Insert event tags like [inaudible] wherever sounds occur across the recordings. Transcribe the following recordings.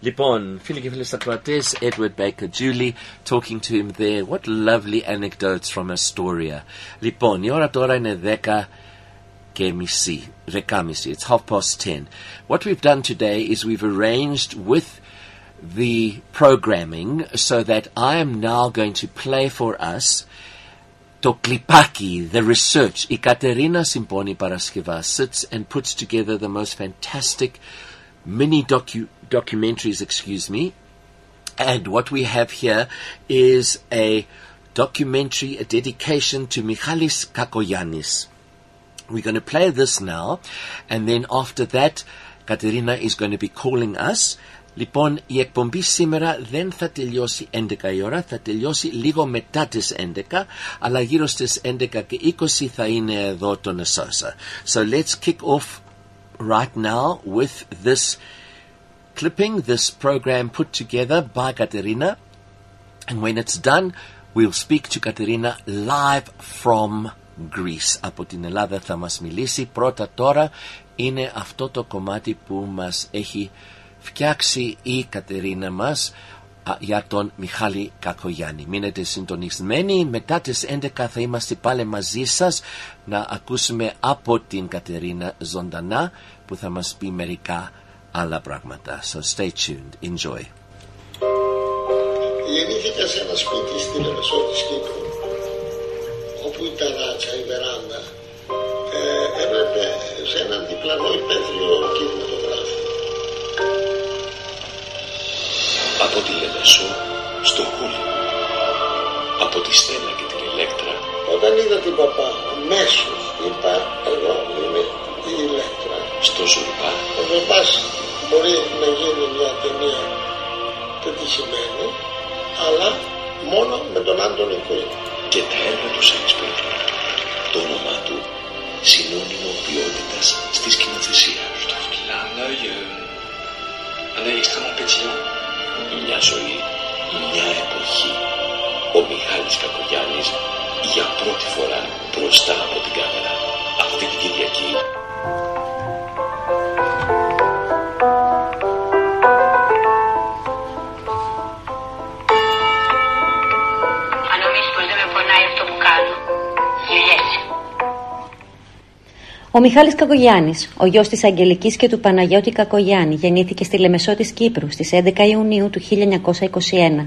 Λοιπόν, φίλοι και φίλες ακροατές, Edward Baker Julie, talking to him there. What lovely anecdotes from Astoria. Λοιπόν, η ώρα τώρα είναι 10 και μισή, 10 μισή. It's half past 10. What we've done today is we've arranged with the programming so that I am now going to play for us το κλιπάκι, the research. Η Κατερίνα Συμπόνη Παρασκευά sits and puts together the most fantastic mini docu documentaries, excuse me. And what we have here is a documentary, a dedication to Michalis Kakoyanis. We're going to play this now, and then after that, Katerina is going to be calling us. Λοιπόν, η εκπομπή σήμερα δεν θα τελειώσει 11 η ώρα, θα τελειώσει λίγο μετά τις 11, αλλά γύρω στις 11 και 20 θα είναι εδώ το Νεσόσα. So let's kick off right now with this clipping, this program put together by Katerina. And when it's done, we'll speak to Katerina live from Greece. Από την Ελλάδα θα μας μιλήσει. Πρώτα τώρα είναι αυτό το κομμάτι που μας έχει φτιάξει η Κατερίνα μας για τον Μιχάλη Κακογιάννη. Μείνετε συντονισμένοι. Μετά τις 11 θα είμαστε πάλι μαζί σας να ακούσουμε από την Κατερίνα ζωντανά που θα μας πει μερικά άλλα πράγματα. So stay tuned. Enjoy. Γεννήθηκα σε ένα σπίτι στην Λεμεσό της Κύπρου όπου η ταράτσα, η βεράντα ε, έβλεπε σε έναν διπλανό υπαίθριο κινηματογράφο. Από τη Λεμεσό στο Χούλι. Από τη Στέλλα και την Ηλέκτρα. Όταν είδα την Παπά αμέσως είπα εγώ είμαι η Ηλέκτρα. Στο Ζορμπά. Ο Ζορμπάς μπορεί να γίνει μια ταινία πετυχημένη αλλά μόνο με τον Άντονι Κουίν. Και τα έργα του Σέξπιρ. Το όνομά του συνώνυμο ποιότητας στη σκηνοθεσία. Je trouve qu'il a un œil, euh, un œil extrêmement pétillant. Μια ζωή, μια εποχή. Ο Μιχάλης Κακογιάννης για πρώτη φορά μπροστά από την κάμερα. Αυτή την Κυριακή Ο Μιχάλης Κακογιάννης, ο γιος της Αγγελικής και του Παναγιώτη Κακογιάννη, γεννήθηκε στη Λεμεσό της Κύπρου στις 11 Ιουνίου του 1921.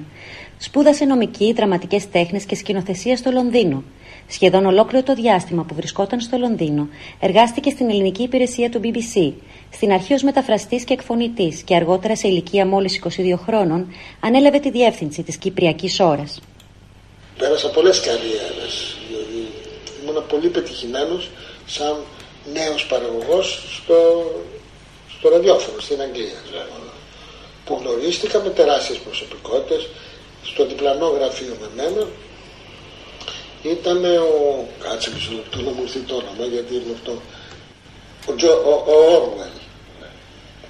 Σπούδασε νομική, δραματικές τέχνες και σκηνοθεσία στο Λονδίνο. Σχεδόν ολόκληρο το διάστημα που βρισκόταν στο Λονδίνο, εργάστηκε στην ελληνική υπηρεσία του BBC, στην αρχή ως μεταφραστής και εκφωνητής και αργότερα σε ηλικία μόλις 22 χρόνων, ανέλαβε τη διεύθυνση της Κυπριακής Ώρας. Πέρασα πολλές καριέρες, δηλαδή ήμουν πολύ πετυχημένος σαν νέος παραγωγός στο, στο ραδιόφωνο στην Αγγλία. Που γνωρίστηκα με τεράστιες προσωπικότητες στο διπλανό γραφείο με μένα ήταν ο. Κάτσε μισό λεπτό να μου έρθει το όνομα γιατί είναι αυτό. Ο, Τζο, ο, ο Orwell.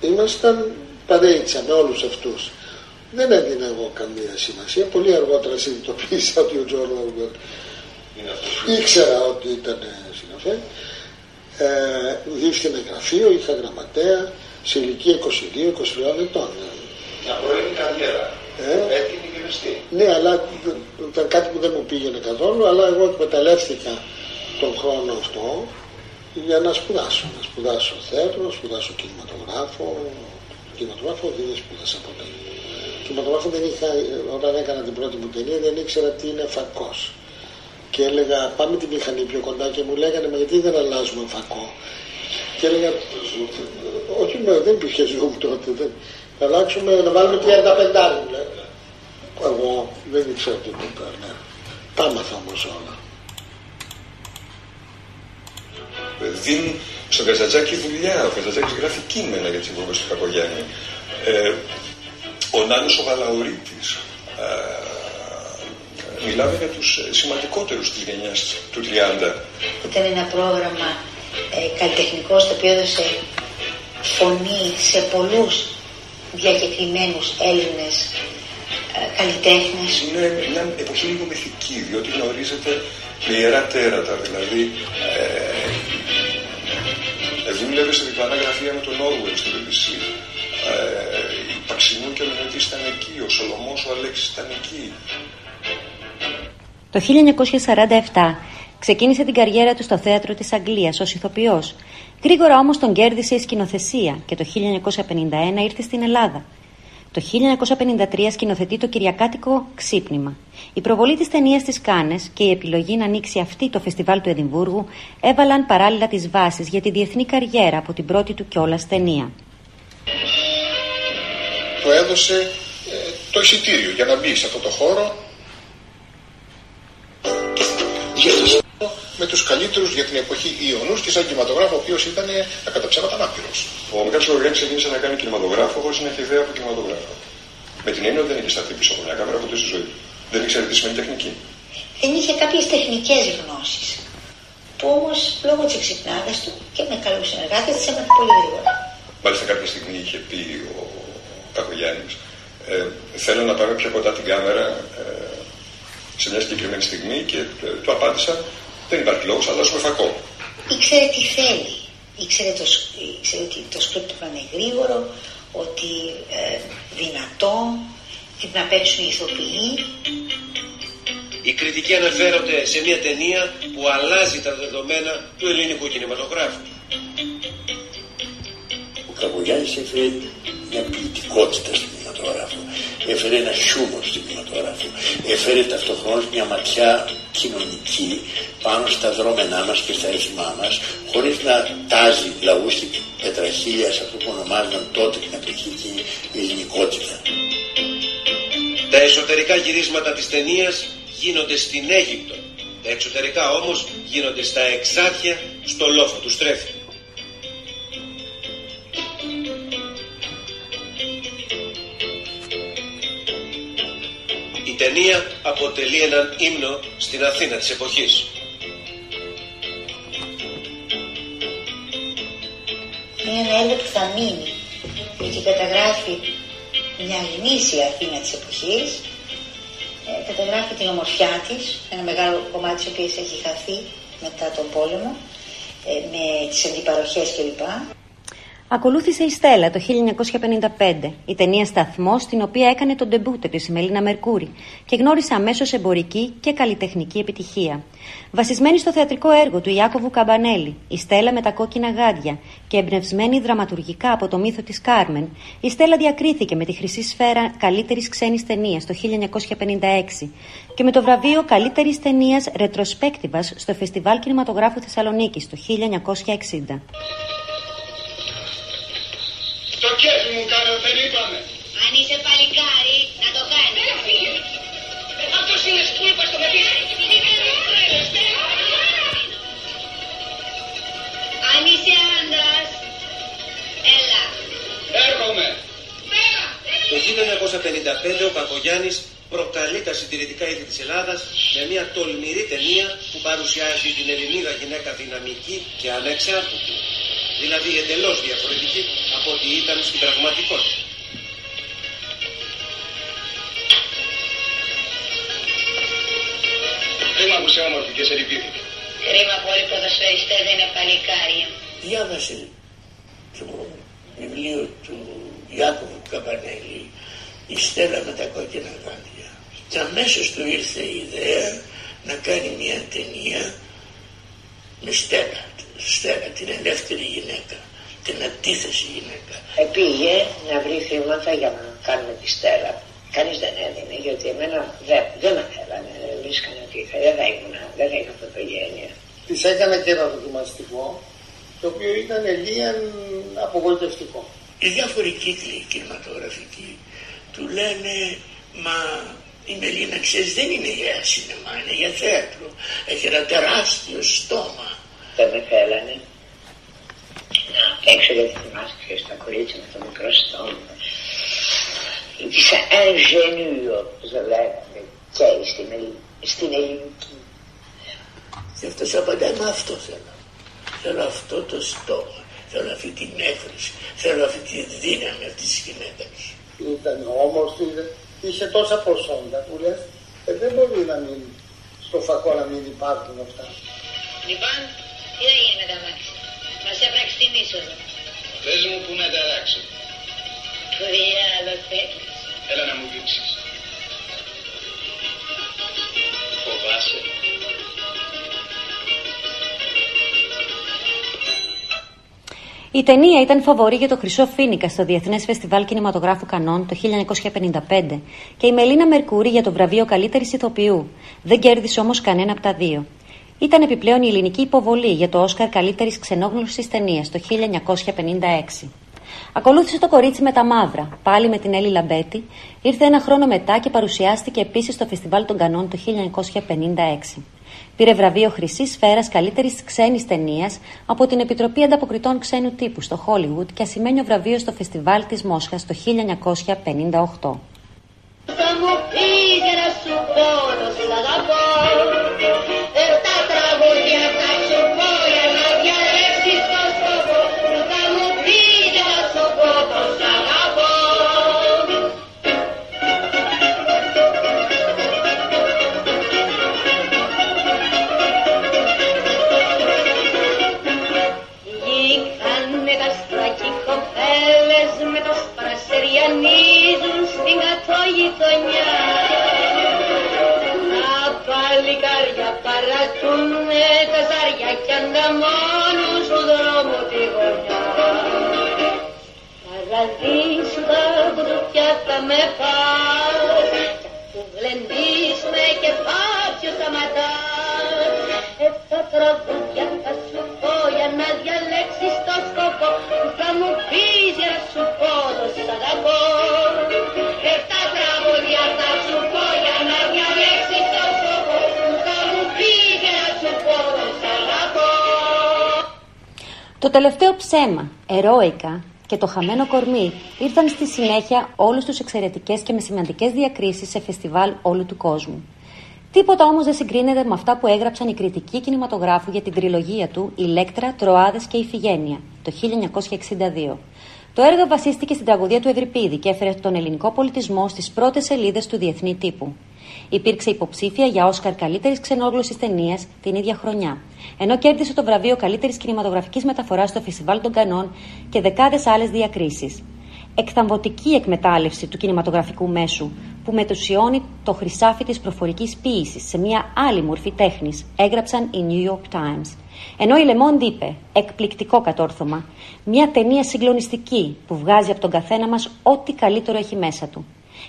Ήμασταν παρεΐτσα με όλους αυτούς. Δεν έδινα εγώ καμία σημασία. Πολύ αργότερα συνειδητοποίησα ότι ο Τζον Orwell ήξερα ότι ήταν συγγραφέας. Ε, διηύθυνε γραφείο, είχα γραμματέα σε ηλικία 22-23 ετών. Μια πρώην καριέρα. Ε; Έτοιμη και μεστή. Ναι, αλλά ήταν κάτι που δεν μου πήγαινε καθόλου, αλλά εγώ εκμεταλλεύτηκα τον χρόνο αυτό για να σπουδάσω. Να σπουδάσω θέατρο, να σπουδάσω κινηματογράφο. Κινηματογράφο δεν σπούδασα ποτέ. Κινηματογράφο δεν είχα, όταν έκανα την πρώτη μου ταινία δεν ήξερα τι είναι φακός. Και έλεγα πάμε τη μηχανή πιο κοντά και μου λέγανε μα γιατί δεν αλλάζουμε φακό; Και έλεγα όχι με, δεν υπήρχε zoom τότε. Δεν, θα αλλάξουμε να βάλουμε 35 μου λέγανε. Εγώ δεν ήξερα τίποτα. Ναι. Τα έμαθα όμως όλα. Δίνει στον Καζατζάκη δουλειά. Ο Καζατζάκης γράφει κείμενα για τις εκπομπές του Κακογιάννη. Ε, ο Νάνος ο Γαλαουρίτης. Ε, μιλάμε για τους ε, σημαντικότερους της γενιάς του 30. Ήταν ένα πρόγραμμα ε, καλλιτεχνικός στο οποίο έδωσε φωνή σε πολλούς διακεκριμένους Έλληνες ε, καλλιτέχνες. Είναι μια εποχή λίγο μυθική, διότι γνωρίζετε με ιερά τέρατα. Δηλαδή, ε, ε, δούλευε σε διπλανά γραφεία με τον Orwell στην BBC. Ε, η Παξινού εκεί, ο Σολομός ο Αλέξης ήταν εκεί. Το 1947 ξεκίνησε την καριέρα του στο θέατρο της Αγγλίας ως ηθοποιός. Γρήγορα όμως τον κέρδισε η σκηνοθεσία και το 1951 ήρθε στην Ελλάδα. Το 1953 σκηνοθετεί το Κυριακάτικο Ξύπνημα. Η προβολή της ταινίας στις Κάνες και η επιλογή να ανοίξει αυτή το φεστιβάλ του Εδιμβούργου έβαλαν παράλληλα τις βάσεις για τη διεθνή καριέρα από την πρώτη του κιόλας ταινία. Του έδωσε ε, το εισιτήριο για να μπει σε αυτό το χώρο με τους καλύτερους για την εποχή Ιωνούς και σαν κινηματογράφο ο οποίος ήταν κατά ψέματα ανάπηρος. Ο Μιχάλης Γοργιάννης ξεκίνησε να κάνει κινηματογράφο χωρίς να έχει ιδέα από κινηματογράφο. Με την έννοια ότι δεν είχε σταθεί πίσω από μια κάμερα ποτέ στη ζωή του. Δεν ήξερε τι σημαίνει τεχνική. Δεν είχε κάποιες τεχνικές γνώσεις που όμως λόγω της εξυπνάδας του και με καλούς συνεργάτες τις έμαθε πολύ γρήγορα. Μάλιστα κάποια στιγμή είχε πει ο Κακογιάννης ε, θέλω να πάμε πιο κοντά την κάμερα ε, σε μια συγκεκριμένη στιγμή και ε, του απάντησα δεν υπάρχει λόγος, θα δώσουμε φακό. Ήξερε τι θέλει. Ήξερε, το, ήξερε ότι το σκρίπτ του είναι γρήγορο, ότι ε, δυνατό, τι να παίξουν οι ηθοποιοί. Οι κριτικοί αναφέρονται σε μια ταινία που αλλάζει τα δεδομένα του ελληνικού κινηματογράφου. Ο Κακογιάννης έφερε μια ποιητικότητα στην κινηματογράφο. Έφερε ένα χιούμορ στην κινηματογράφο. Έφερε ταυτοχρόνως μια ματιά κοινωνική πάνω στα δρόμενά μας και στα έθιμά μας χωρίς να τάζει λαούς στην πετραχίλια σε αυτό που ονομάζονταν τότε την εποχή η ελληνικότητα. Τα εσωτερικά γυρίσματα της ταινίας γίνονται στην Αίγυπτο. Τα εξωτερικά όμως γίνονται στα εξάρχεια στο λόφο του Στρέφη. Ταινία αποτελεί έναν ύμνο στην Αθήνα της εποχής. Είναι ένα έργο που θα μείνει, γιατί καταγράφει μια γνήσια Αθήνα της εποχής, ε, καταγράφει την ομορφιά της, ένα μεγάλο κομμάτι της οποίας έχει χαθεί μετά τον πόλεμο, ε, με τις αντιπαροχές κλπ. Ακολούθησε η Στέλλα το 1955, η ταινία Σταθμό, στην οποία έκανε τον ντεμπούτε της η Μελίνα Μερκούρη και γνώρισε αμέσως εμπορική και καλλιτεχνική επιτυχία. Βασισμένη στο θεατρικό έργο του Ιάκωβου Καμπανέλη, η Στέλλα με τα κόκκινα γάντια και εμπνευσμένη δραματουργικά από το μύθο της Κάρμεν, η Στέλλα διακρίθηκε με τη χρυσή σφαίρα καλύτερης ξένης ταινίας το 1956 και με το βραβείο καλύτερης ταινίας Ρετροσπέκτιβας στο Φεστιβάλ Κινηματογράφου Θεσσαλονίκης το 1960. Το κέφι μου κάνω, δεν είπαμε. Αν είσαι παλικάρι, να το κάνεις. Αυτός είναι σκούπα στο παιδί. Αν είσαι άντρας, έλα. Έρχομαι. Το 1955 ο Κακογιάννης προκαλεί τα συντηρητικά είδη της Ελλάδας με μια τολμηρή ταινία που παρουσιάζει την Ελληνίδα γυναίκα δυναμική και ανεξάρτητη δηλαδή εντελώς διαφορετική από ό,τι ήταν στην πραγματικότητα. Κρίμα που σε όμορφη και σε λυπήθηκε. Κρίμα που όλοι οι ποδοσφαιριστές δεν είναι παλικάρια. Διάβασε το βιβλίο του Ιάκωβου Καπανέλη «Η Στέλλα με τα κόκκινα γάντια». Και αμέσως του ήρθε η ιδέα να κάνει μια ταινία με Στέλλα Στέλλα, την ελεύθερη γυναίκα, την αντίθεση γυναίκα. Επήγε να βρει χρήματα για να κάνουμε τη Στέλλα. Κανείς δεν έδινε, γιατί εμένα δεν, δεν με θέλανε. Βρίσκανε ότι δεν θα ήμουν, δεν θα είχα πρωτογένεια. Της έκανε και ένα δοκιμαστικό, το οποίο ήταν λίγαν απογοητευτικό. Οι διάφοροι κύκλοι κινηματογραφικοί του λένε, μα η Μελίνα ξέρεις δεν είναι για σινεμά, είναι για θέατρο. Έχει ένα τεράστιο στόμα δεν με θέλανε. Έξω γιατί θυμάσαι ξέρεις τα κορίτσια με το μικρό στόμα. Της ingénue όπως το λέγανε και στην, στην ελληνική. Και αυτός απαντάει με αυτό θέλω. Θέλω αυτό το στόμα. Θέλω αυτή την έκφραση. Θέλω αυτή τη δύναμη αυτή τη γυναίκα. Ήταν όμορφη, είχε τόσα προσόντα που λες, ε, δεν μπορεί να μην στο φακό να μην υπάρχουν αυτά. Λοιπόν, τι έγινε με τα μάξι. Έπραξε Η ταινία ήταν φοβορή για το Χρυσό Φίνικα στο Διεθνές Φεστιβάλ Κινηματογράφου Κανών το 1955 και η Μελίνα Μερκούρη για το βραβείο καλύτερης ηθοποιού. Δεν κέρδισε όμως κανένα από τα δύο. Ήταν επιπλέον η ελληνική υποβολή για το Όσκαρ καλύτερης ξενόγνωση ταινίας το 1956. Ακολούθησε το κορίτσι με τα μαύρα, πάλι με την Έλλη Λαμπέτη, ήρθε ένα χρόνο μετά και παρουσιάστηκε επίσης στο Φεστιβάλ των Κανών το 1956. Πήρε βραβείο Χρυσή Σφαίρας καλύτερης ξένης ταινίας από την Επιτροπή Ανταποκριτών Ξένου Τύπου στο Χόλιγουτ και ασημένιο βραβείο στο Φεστιβάλ της Μόσχας το 1958. Παρατούνε τα ζάρια κι μόνο σου δρόμο τη γωνιά. Παραδείσου τα μπρουτιά θα με πας κι αφού γλεντήσουμε και πάψιο σταματάς Εφτά τραγούδια θα σου πω για να διαλέξεις το σκοπό που θα μου πεις για να σου πω το σ' αγαπώ Το τελευταίο ψέμα, ερόικα και το χαμένο κορμί ήρθαν στη συνέχεια όλους τους εξαιρετικές και με σημαντικές διακρίσεις σε φεστιβάλ όλου του κόσμου. Τίποτα όμως δεν συγκρίνεται με αυτά που έγραψαν οι κριτικοί κινηματογράφου για την τριλογία του Ηλέκτρα, Τροάδες και Ιφηγένεια το 1962. Το έργο βασίστηκε στην τραγωδία του Ευρυπίδη και έφερε τον ελληνικό πολιτισμό στις πρώτες σελίδες του διεθνή τύπου. Υπήρξε υποψήφια για Όσκαρ καλύτερης ξενόγλωση ταινίας την ίδια χρονιά, ενώ κέρδισε το βραβείο καλύτερης κινηματογραφικής μεταφοράς στο Φεστιβάλ των Κανών και δεκάδες άλλες διακρίσεις εκθαμβωτική εκμετάλλευση του κινηματογραφικού μέσου που μετουσιώνει το χρυσάφι της προφορικής ποίησης σε μια άλλη μορφή τέχνης, έγραψαν οι New York Times. Ενώ η Λεμόντ είπε, εκπληκτικό κατόρθωμα, μια ταινία συγκλονιστική που βγάζει από τον καθένα μας ό,τι καλύτερο έχει μέσα του.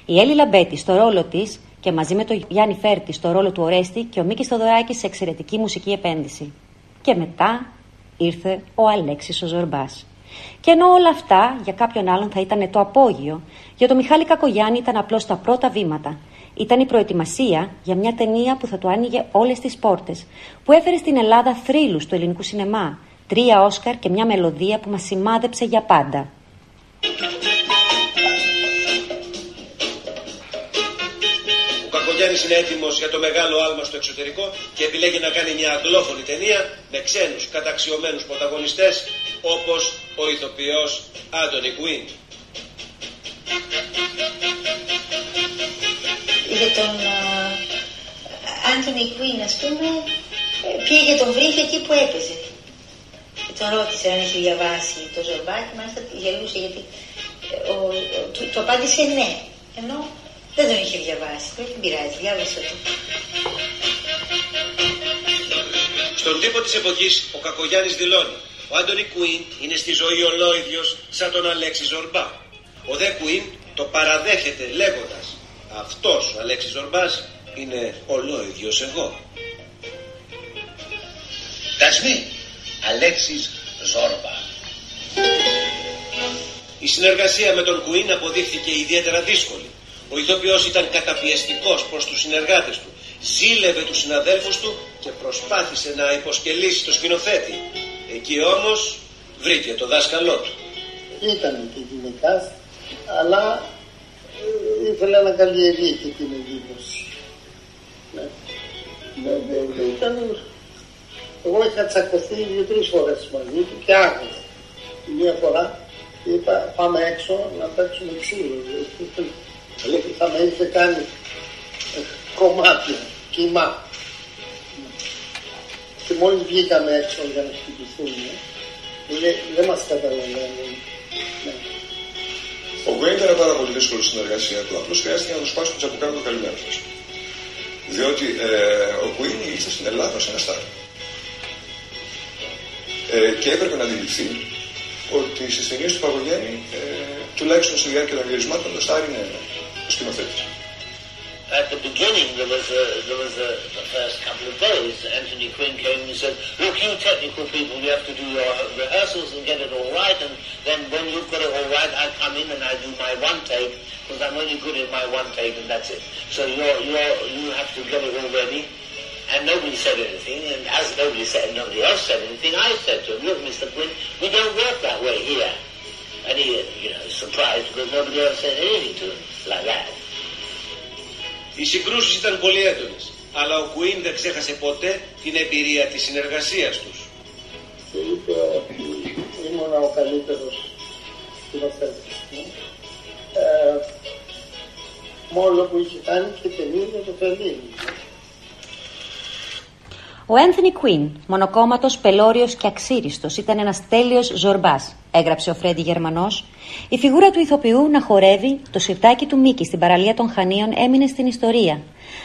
Η Έλλη Λαμπέτη στο ρόλο της και μαζί με τον Γιάννη Φέρτη στο ρόλο του Ορέστη και ο Μίκης Θοδωράκης σε εξαιρετική μουσική επένδυση. Και μετά ήρθε ο Αλέξης ο Ζορμπάς. Και ενώ όλα αυτά για κάποιον άλλον θα ήταν το απόγειο, για τον Μιχάλη Κακογιάννη ήταν απλώς τα πρώτα βήματα. Ήταν η προετοιμασία για μια ταινία που θα του άνοιγε όλες τις πόρτες, που έφερε στην Ελλάδα θρύλους του ελληνικού σινεμά, τρία Όσκαρ και μια μελωδία που μας σημάδεψε για πάντα. Ο Κακογιάννης είναι έτοιμος για το μεγάλο άλμα στο εξωτερικό και επιλέγει να κάνει μια αγγλόφωνη ταινία με ξένους καταξιωμένους πρωταγωνιστές όπως ο ηθοποιός Άντωνι Κουίν. Για τον Άντωνι Κουίν, ας πούμε, πήγε τον βρήκε εκεί που έπαιζε. Και τον ρώτησε αν είχε διαβάσει το Ζορμπάκι, μάλιστα γελούσε γιατί ε, ο, ο, του, το απάντησε ναι. Ενώ δεν τον είχε διαβάσει. Δεν πειράζει, διάβασε το. Στον τύπο της εποχής ο Κακογιάννης δηλώνει ο Άντωνι Κουίν είναι στη ζωή ολόιδιος σαν τον Αλέξη Ζορμπά. Ο δε Κουίν το παραδέχεται λέγοντας αυτός ο Αλέξης Ζορμπάς είναι ολόιδιος εγώ. Δασμή, Αλέξης Ζόρμπα. Η συνεργασία με τον Κουίν αποδείχθηκε ιδιαίτερα δύσκολη. Ο ηθοποιός ήταν καταπιεστικός προς τους συνεργάτες του. Ζήλευε τους συναδέλφους του και προσπάθησε να υποσκελίσει το σκηνοθέτη. Εκεί όμως βρήκε το δάσκαλό του. Ήταν και γυναικάς, αλλά ε, ήθελε να καλλιεργήσει την εντύπωση. Ναι. Ναι, ναι, ναι, ήταν... Εγώ είχα τσακωθεί δύο-τρεις φορές μαζί του και άγνωσα. Μία φορά είπα πάμε έξω να παίξουμε ξύλο. Δηλαδή θα με είχε κάνει ε, κομμάτια, κύμα. Και μόλις βγήκαμε έξω για να χτυπηθούμε, λέει, δεν μας καταλαβαίνουν. Ναι. Ο Γκουέιν ήταν πάρα πολύ δύσκολη συνεργασία του. Απλώς χρειάστηκε να τους σπάσει το τσακουκάνο το καλημέρα σα. Διότι ε, ο Γκουέιν ήρθε στην Ελλάδα σε ένας στάδιο. Ε, και έπρεπε να αντιληφθεί ότι στι ταινίε του Παγωγέννη, ε, τουλάχιστον στη διάρκεια των γυρισμάτων, το Στάρι είναι At the beginning, there was a, there was a, the first couple of days, Anthony Quinn came and he said, look, you technical people, you have to do your rehearsals and get it all right, and then when you've got it all right, I come in and I do my one take, because I'm only good in my one take, and that's it. So you you you have to get it all ready, and nobody said anything, and as nobody said, nobody else said anything, I said to him, look, Mr. Quinn, we don't work that way here. And he, you know, was surprised because nobody else said anything to him like that. Οι συγκρούσεις ήταν πολύ έντονες, αλλά ο Κουίν δεν ξέχασε ποτέ την εμπειρία της συνεργασίας τους. Και είπε ότι ήμουν ο καλύτερος σκηνοθέτης μου. Ε, μόνο που είχε κάνει και ταινίες με το Φελίνι. Ο Ένθονι Κουίν, μονοκόμματος, πελώριος και αξίριστος, ήταν ένας τέλειος ζορμπάς, έγραψε ο Φρέντι Γερμανός. Η φιγούρα του ηθοποιού να χορεύει, το σιρτάκι του Μίκη στην παραλία των Χανίων έμεινε στην ιστορία.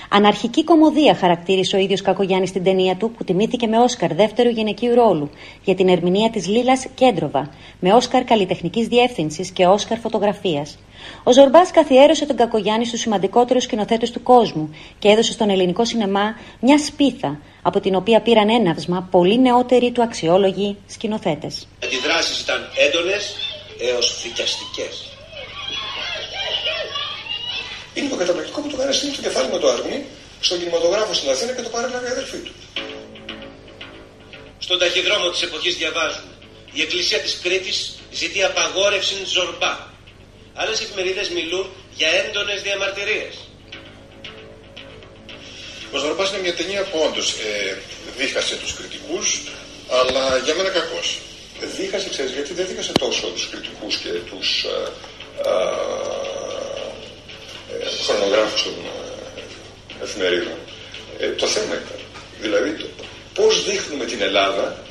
Αναρχική κομμωδία χαρακτήρισε ο ίδιος Κακογιάννης στην ταινία του, που τιμήθηκε με Όσκαρ δεύτερου γυναικείου ρόλου για την ερμηνεία της Λίλας Κέντροβα, με Όσκαρ καλλιτεχνικής διεύθυνσης και Όσκαρ φωτογραφίας. Ο Ζορμπάς καθιέρωσε τον Κακογιάννη στους σημαντικότερους σκηνοθέτες του κόσμου και έδωσε στον ελληνικό σινεμά μια σπίθα, από την οποία πήραν έναυσμα πολύ νεότεροι του αξιόλογοι σκηνοθέτες. Οι αντιδράσεις ήταν έντονες έως φρικιαστικές. Είναι το καταπληκτικό που το κάνει στιγμή στο κεφάλι με το αρνί, στον κινηματογράφο στην Αθήνα και το παρέλαβε η αδερφή του. Στον ταχυδρόμο της εποχής διαβάζουμε. Η Εκκλησία της Κρήτης ζητεί απαγόρευση ζορμπά. Άλλες εφημερίδες μιλούν για έντονες διαμαρτυρίες. Ο Ζορμπάς είναι μια ταινία που όντως ε, δίχασε τους κριτικούς, αλλά για μένα κακός. Δίχασε, ξέρεις, γιατί δεν δίχασε τόσο τους κριτικούς και τους ε, ε, ε, χρονογράφους των ε, εφημερίδων. Ε, το θέμα ήταν. Δηλαδή, το, πώς δείχνουμε την Ελλάδα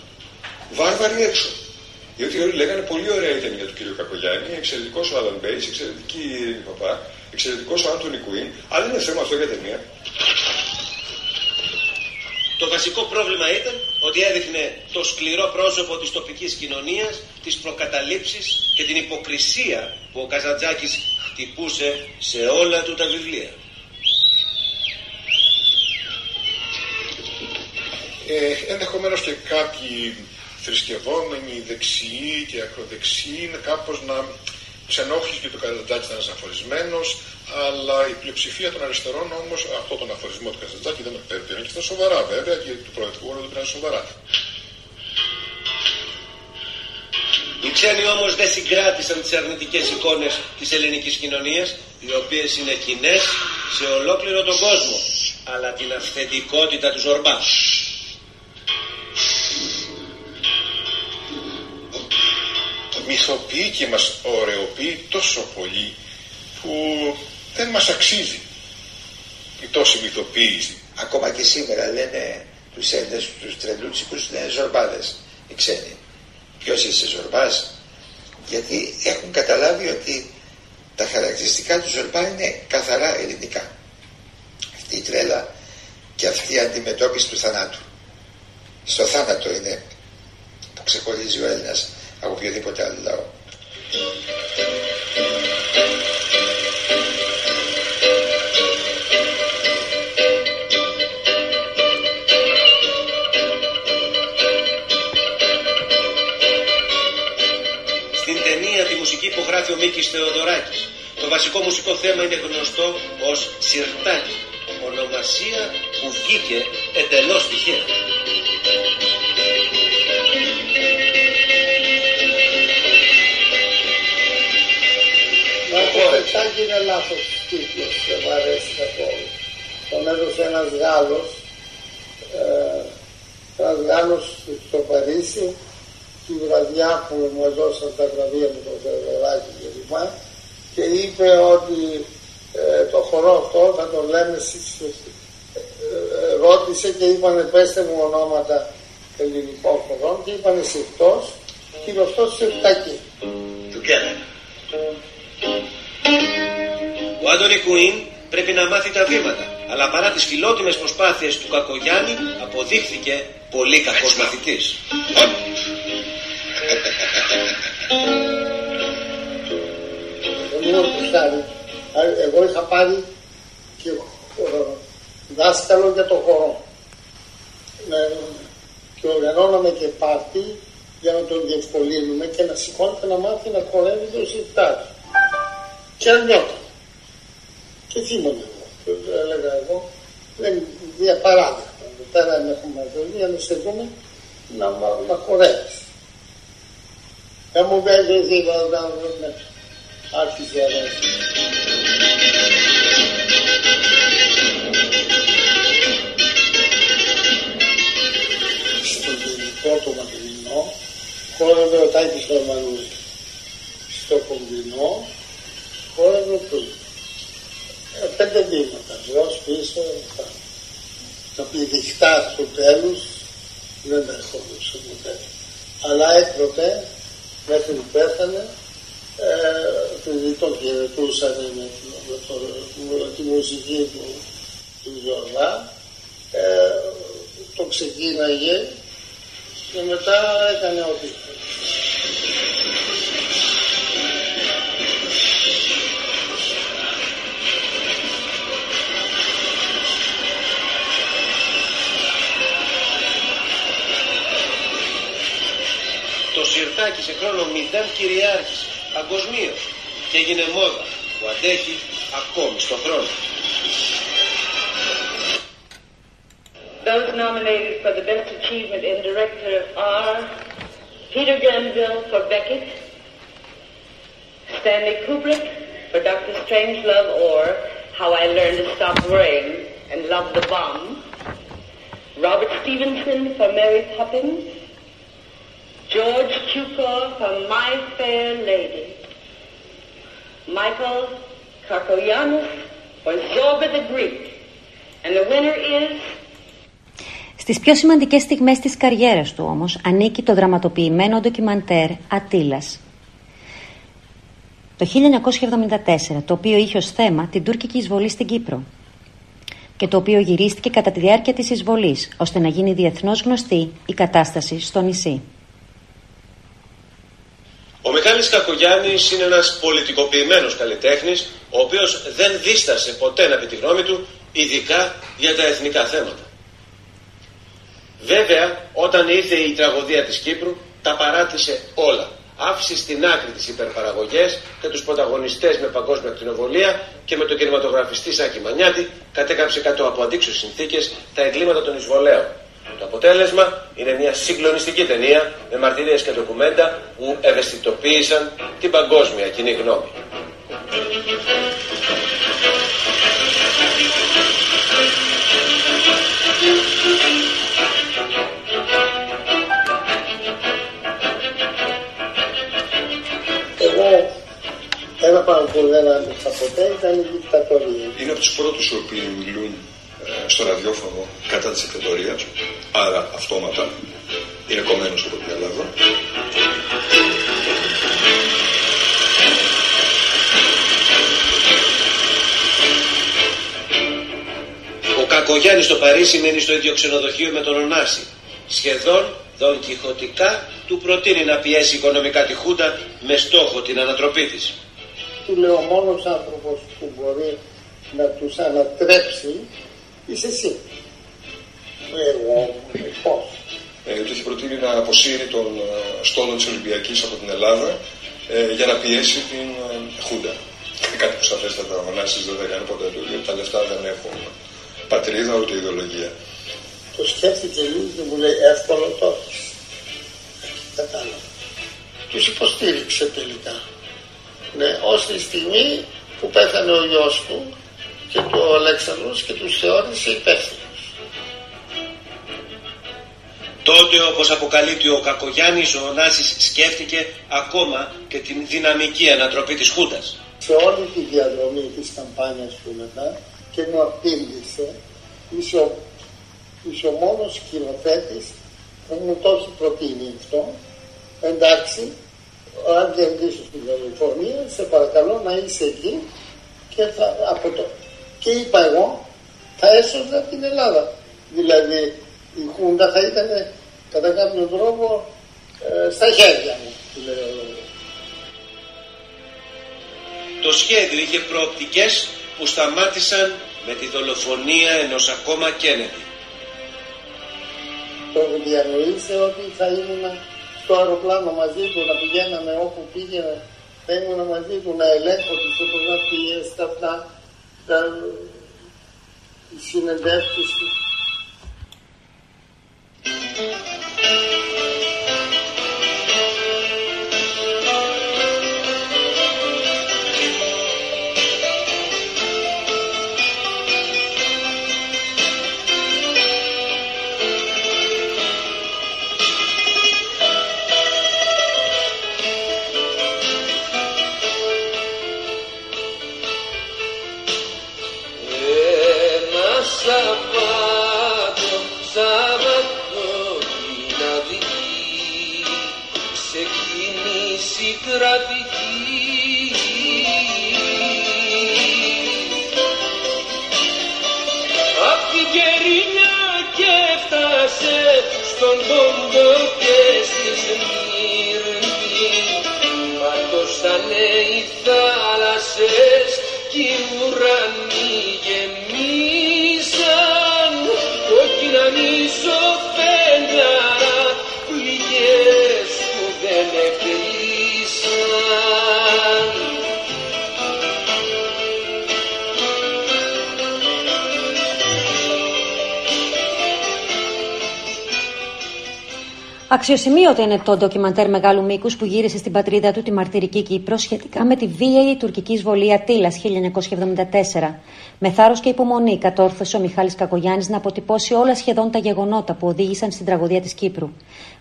βάρβαρη έξω. Γιατί όλοι λέγανε πολύ ωραία η ταινία του κ. Κακογιάννη, εξαιρετικός ο Άλαν Μπέιτς, εξαιρετική η Παπά, εξαιρετικός ο Άντονι Κουίν, αλλά είναι θέμα αυτό για ταινία. Το βασικό πρόβλημα ήταν ότι έδειχνε το σκληρό πρόσωπο της τοπικής κοινωνίας, τις προκαταλήψεις και την υποκρισία που ο Καζαντζάκης χτυπούσε σε όλα του τα βιβλία. Ε, ενδεχομένως και κάποιοι θρησκευόμενοι, δεξιοί και ακροδεξιοί είναι κάπως να ξενόχλησε και το Καζαντζάκης ήταν αφορισμένος, αλλά η πλειοψηφία των αριστερών όμως αυτό τον αφορισμό του Καζαντζάκη δεν το πήραν και στα σοβαρά βέβαια και του προεδρικού δεν το πήραν σοβαρά. Οι ξένοι όμως δεν συγκράτησαν τις αρνητικές εικόνες της ελληνικής κοινωνίας, οι οποίες είναι κοινές σε ολόκληρο τον κόσμο, αλλά την αυθεντικότητα του Ζορμπά. Μυθοποιεί και μας ωρεοποιεί τόσο πολύ που δεν μας αξίζει η τόση μυθοποίηση. Ακόμα και σήμερα λένε τους Έλληνες, τους τρελούτσικους, λένε ζορμπάδες οι ξένοι. Ποιος είσαι ζορμπάς; Γιατί έχουν καταλάβει ότι τα χαρακτηριστικά του ζορμπά είναι καθαρά ελληνικά. Αυτή η τρέλα και αυτή η αντιμετώπιση του θανάτου. Στο θάνατο είναι που ξεχωρίζει ο Έλληνας από οποιοδήποτε άλλο λαό. Γράφει ο Μίκης Θεοδωράκης. Το βασικό μουσικό θέμα είναι γνωστό ως σιρτάκι, ονομασία που βγήκε εντελώς τυχαία. Μα το πετσάκι είναι λάθος τίτλος, δεν μου αρέσει καθόλου. Τον έδωσε ένας Γάλλος, ε, ένας Γάλλος στο Παρίσι, τη βραδιά που μου έδωσαν τα βραβεία με το Θεοδωράκη και λοιπά και είπε ότι ε, το χορό αυτό θα το λέμε στις, ε, ε, ρώτησε και είπανε πέστε μου ονόματα ελληνικών χωρών και είπανε συρτός και γνωστός συρτάκι. Του κέρανε. Ο Άντωνι Κουίν πρέπει να μάθει τα βήματα, αλλά παρά τις φιλότιμες προσπάθειες του Κακογιάννη αποδείχθηκε πολύ κακός μαθητής. Παραδείγματος χάρη, εγώ είχα πάρει και δάσκαλο για το χορό. Και οργανώναμε και πάρτι για να τον διευκολύνουμε και να σηκώνεται να μάθει να χορεύει το σιρτάρι. Και αρνιόταν. Και θύμωνε εγώ. Έλεγα εγώ, δεν είναι παράδειγμα. Πέρα να έχουμε μαζί για να σε δούμε να, να χορεύεις. Δεν μου παίζει τίποτα να δούμε. Άρχισε αρέσει. Στο γενικό το μακρινό χόρευε ο Τάκης Ρωμανούλης. Στο κομπινό χόρευε ο Τούλης. Ε, πέντε βήματα, μπρος, πίσω, αυτά. Τα πηδιχτά του τέλους δεν ερχόντουσαν ποτέ. Αλλά έκτοτε, μέχρι που πέθανε, ε, τον χαιρετούσαν με, με, το, με τη μουσική του, του Ζορδά, ε, το ξεκίναγε και μετά έκανε ό,τι Το σιρτάκι σε χρόνο μηδέν κυριάρχησε παγκοσμίω και έγινε μόδα που αντέχει ακόμη στον χρόνο. Those nominated for the Best Achievement in Director are Peter Glanville for Beckett, Stanley Kubrick for Dr. Strangelove or How I Learned to Stop Worrying and Love the Bomb, Robert Stevenson for Mary Poppins, George Cukor for My Fair Lady, Michael Karkoyanis for Zorba the Greek, and the winner is Στις πιο σημαντικές στιγμές της καριέρας του όμως ανήκει το δραματοποιημένο ντοκιμαντέρ «Ατήλας». Το 1974, το οποίο είχε ως θέμα την τουρκική εισβολή στην Κύπρο και το οποίο γυρίστηκε κατά τη διάρκεια της εισβολής, ώστε να γίνει διεθνώς γνωστή η κατάσταση στο νησί. Ο Μιχάλης Κακογιάννης είναι ένας πολιτικοποιημένος καλλιτέχνης, ο οποίος δεν δίστασε ποτέ να πει τη γνώμη του, ειδικά για τα εθνικά θέματα. Βέβαια, όταν ήρθε η τραγωδία της Κύπρου, τα παράτησε όλα. Άφησε στην άκρη τις υπερπαραγωγές και τους πρωταγωνιστές με παγκόσμια ακτινοβολία και με τον κινηματογραφιστή Σάκη Μανιάτη κατέκαψε κάτω από αντίξους συνθήκες τα εγκλήματα των εισβολέων. Το αποτέλεσμα είναι μια συγκλονιστική ταινία με μαρτυρίες και ντοκουμέντα που ευαισθητοποίησαν την παγκόσμια κοινή γνώμη. Εγώ ένα πράγμα που δεν άντεξα ποτέ ήταν η δικτατορία. Είναι από τους πρώτους οι οποίοι μιλούν ε, στο ραδιόφωνο κατά της δικτατορίας, άρα αυτόματα είναι κομμένος από την Ελλάδα. Ο Κακογιάννης στο Παρίσι μένει στο ίδιο ξενοδοχείο με τον Ωνάση. Σχεδόν δον Κιχωτικά του προτείνει να πιέσει οικονομικά τη Χούντα με στόχο την ανατροπή της. Του λέω ο μόνος άνθρωπος που μπορεί να τους ανατρέψει είσαι εσύ. Εγώ, πώς. Ε, του έχει προτείνει να αποσύρει τον ε, στόλο της Ολυμπιακής από την Ελλάδα ε, για να πιέσει την ε, Χούντα. Κάτι που σαφέστατα ο Νάσης δεν θα έκανε ποτέ του, γιατί τα λεφτά δεν έχουν πατρίδα ούτε ιδεολογία. Το σκέφτηκε λίγο και μου λέει εύκολο το έχεις. Κατάλαβα. Τους υποστήριξε τελικά. Ναι, ως τη στιγμή που πέθανε ο γιος του και του ο Αλέξανδρος και τους θεώρησε υπεύθυνους. Τότε όπως αποκαλύπτει ο Κακογιάννης ο Ωνάσης σκέφτηκε ακόμα και την δυναμική ανατροπή της Χούντας. Σε όλη τη διαδρομή της καμπάνιας του μετά και μου απήντησε είσαι ο, είσαι ο μόνος σκηνοθέτης που μου το έχει προτείνει αυτό. Εντάξει, αν κερδίσω στην Καλιφόρνια, σε παρακαλώ να είσαι εκεί και θα, από το. Και είπα εγώ, θα έσωζα την Ελλάδα. Δηλαδή η Χούντα θα ήταν κατά κάποιο τρόπο ε, στα χέρια μου, του λέω. Το Το σχέδιο είχε προοπτικές που σταμάτησαν με τη δολοφονία ενός ακόμα Κέννεντι. Το διανοείσαι ότι θα ήμουν στο αεροπλάνο μαζί του, να πηγαίναμε όπου πήγαινε, θα ήμουν μαζί του να ελέγχω τις φωτογραφίες, τα, τα, τα συνεντεύξεις του. Ένα Αξιοσημείωτο είναι το ντοκιμαντέρ μεγάλου μήκους που γύρισε στην πατρίδα του τη μαρτυρική Κύπρο σχετικά με τη βίαιη τουρκική εισβολή Ατήλα 1974. Με θάρρος και υπομονή κατόρθωσε ο Μιχάλης Κακογιάννης να αποτυπώσει όλα σχεδόν τα γεγονότα που οδήγησαν στην τραγωδία της Κύπρου.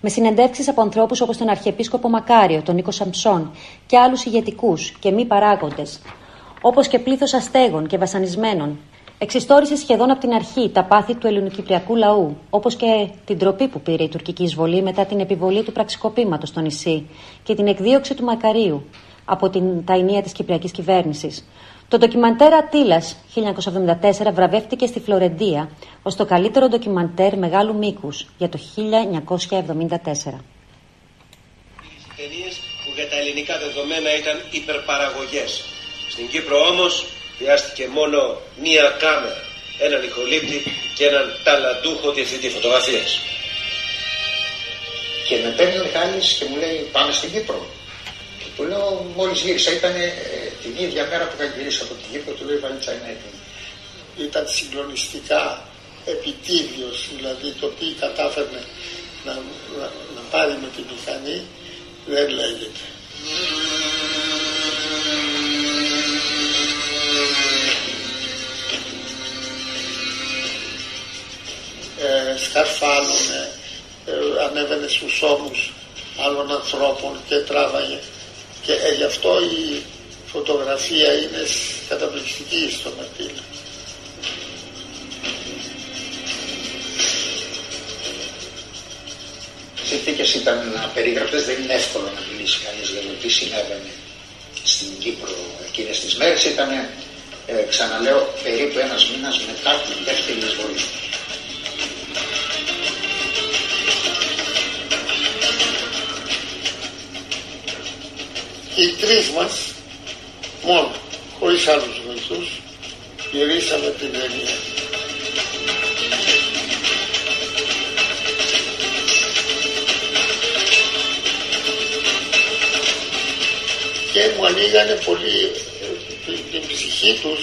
Με συνεντεύξεις από ανθρώπους όπως τον Αρχιεπίσκοπο Μακάριο, τον Νίκο Σαμψόν και άλλους ηγετικούς και μη παράγοντες, όπως και πλήθος αστέγων και βασανισμένων, Εξιστόρισε σχεδόν από την αρχή τα πάθη του ελληνοκυπριακού λαού, όπως και την τροπή που πήρε η τουρκική εισβολή μετά την επιβολή του πραξικοπήματος στο νησί και την εκδίωξη του Μακαρίου από την ταϊνία της κυπριακής κυβέρνησης. Το ντοκιμαντέρ Ατήλα 1974 βραβεύτηκε στη Φλωρεντία ως το καλύτερο ντοκιμαντέρ μεγάλου μήκους για το 1974. Ταινίε που για τα ελληνικά δεδομένα ήταν υπερπαραγωγές. Στην Κύπρο όμως χρειάστηκε μόνο μία κάμερα, έναν ηχολήπτη και έναν ταλαντούχο διευθυντή φωτογραφίας. Και με παίρνει ο Μιχάλης και μου λέει πάμε στην Κύπρο. Και του λέω μόλις γύρισα, ήταν ε, την ίδια μέρα που είχα γυρίσει από την Κύπρο, του λέω η βαλίτσα είναι έτοιμη. Ήταν συγκλονιστικά επιτίδιος, δηλαδή το τι κατάφερνε να, να, να πάρει με τη μηχανή δεν λέγεται. Ε, σκαρφάλωνε, ε, ανέβαινε στους ώμους άλλων ανθρώπων και τράβαγε και ε, γι' αυτό η φωτογραφία είναι καταπληκτική στο Ματήλ. συνθήκες ήταν απερίγραπτες, δεν είναι εύκολο να μιλήσει κανείς για το τι συνέβαινε στην Κύπρο εκείνες τις μέρες. Ήταν, ε, ξαναλέω, περίπου ένας μήνας μετά την δεύτερη εισβολή. Οι τρεις μας, μόνο, χωρίς άλλους βοηθούς, γυρίσαμε την ταινία. και μου ανοίγανε πολύ ε, την, την ψυχή τους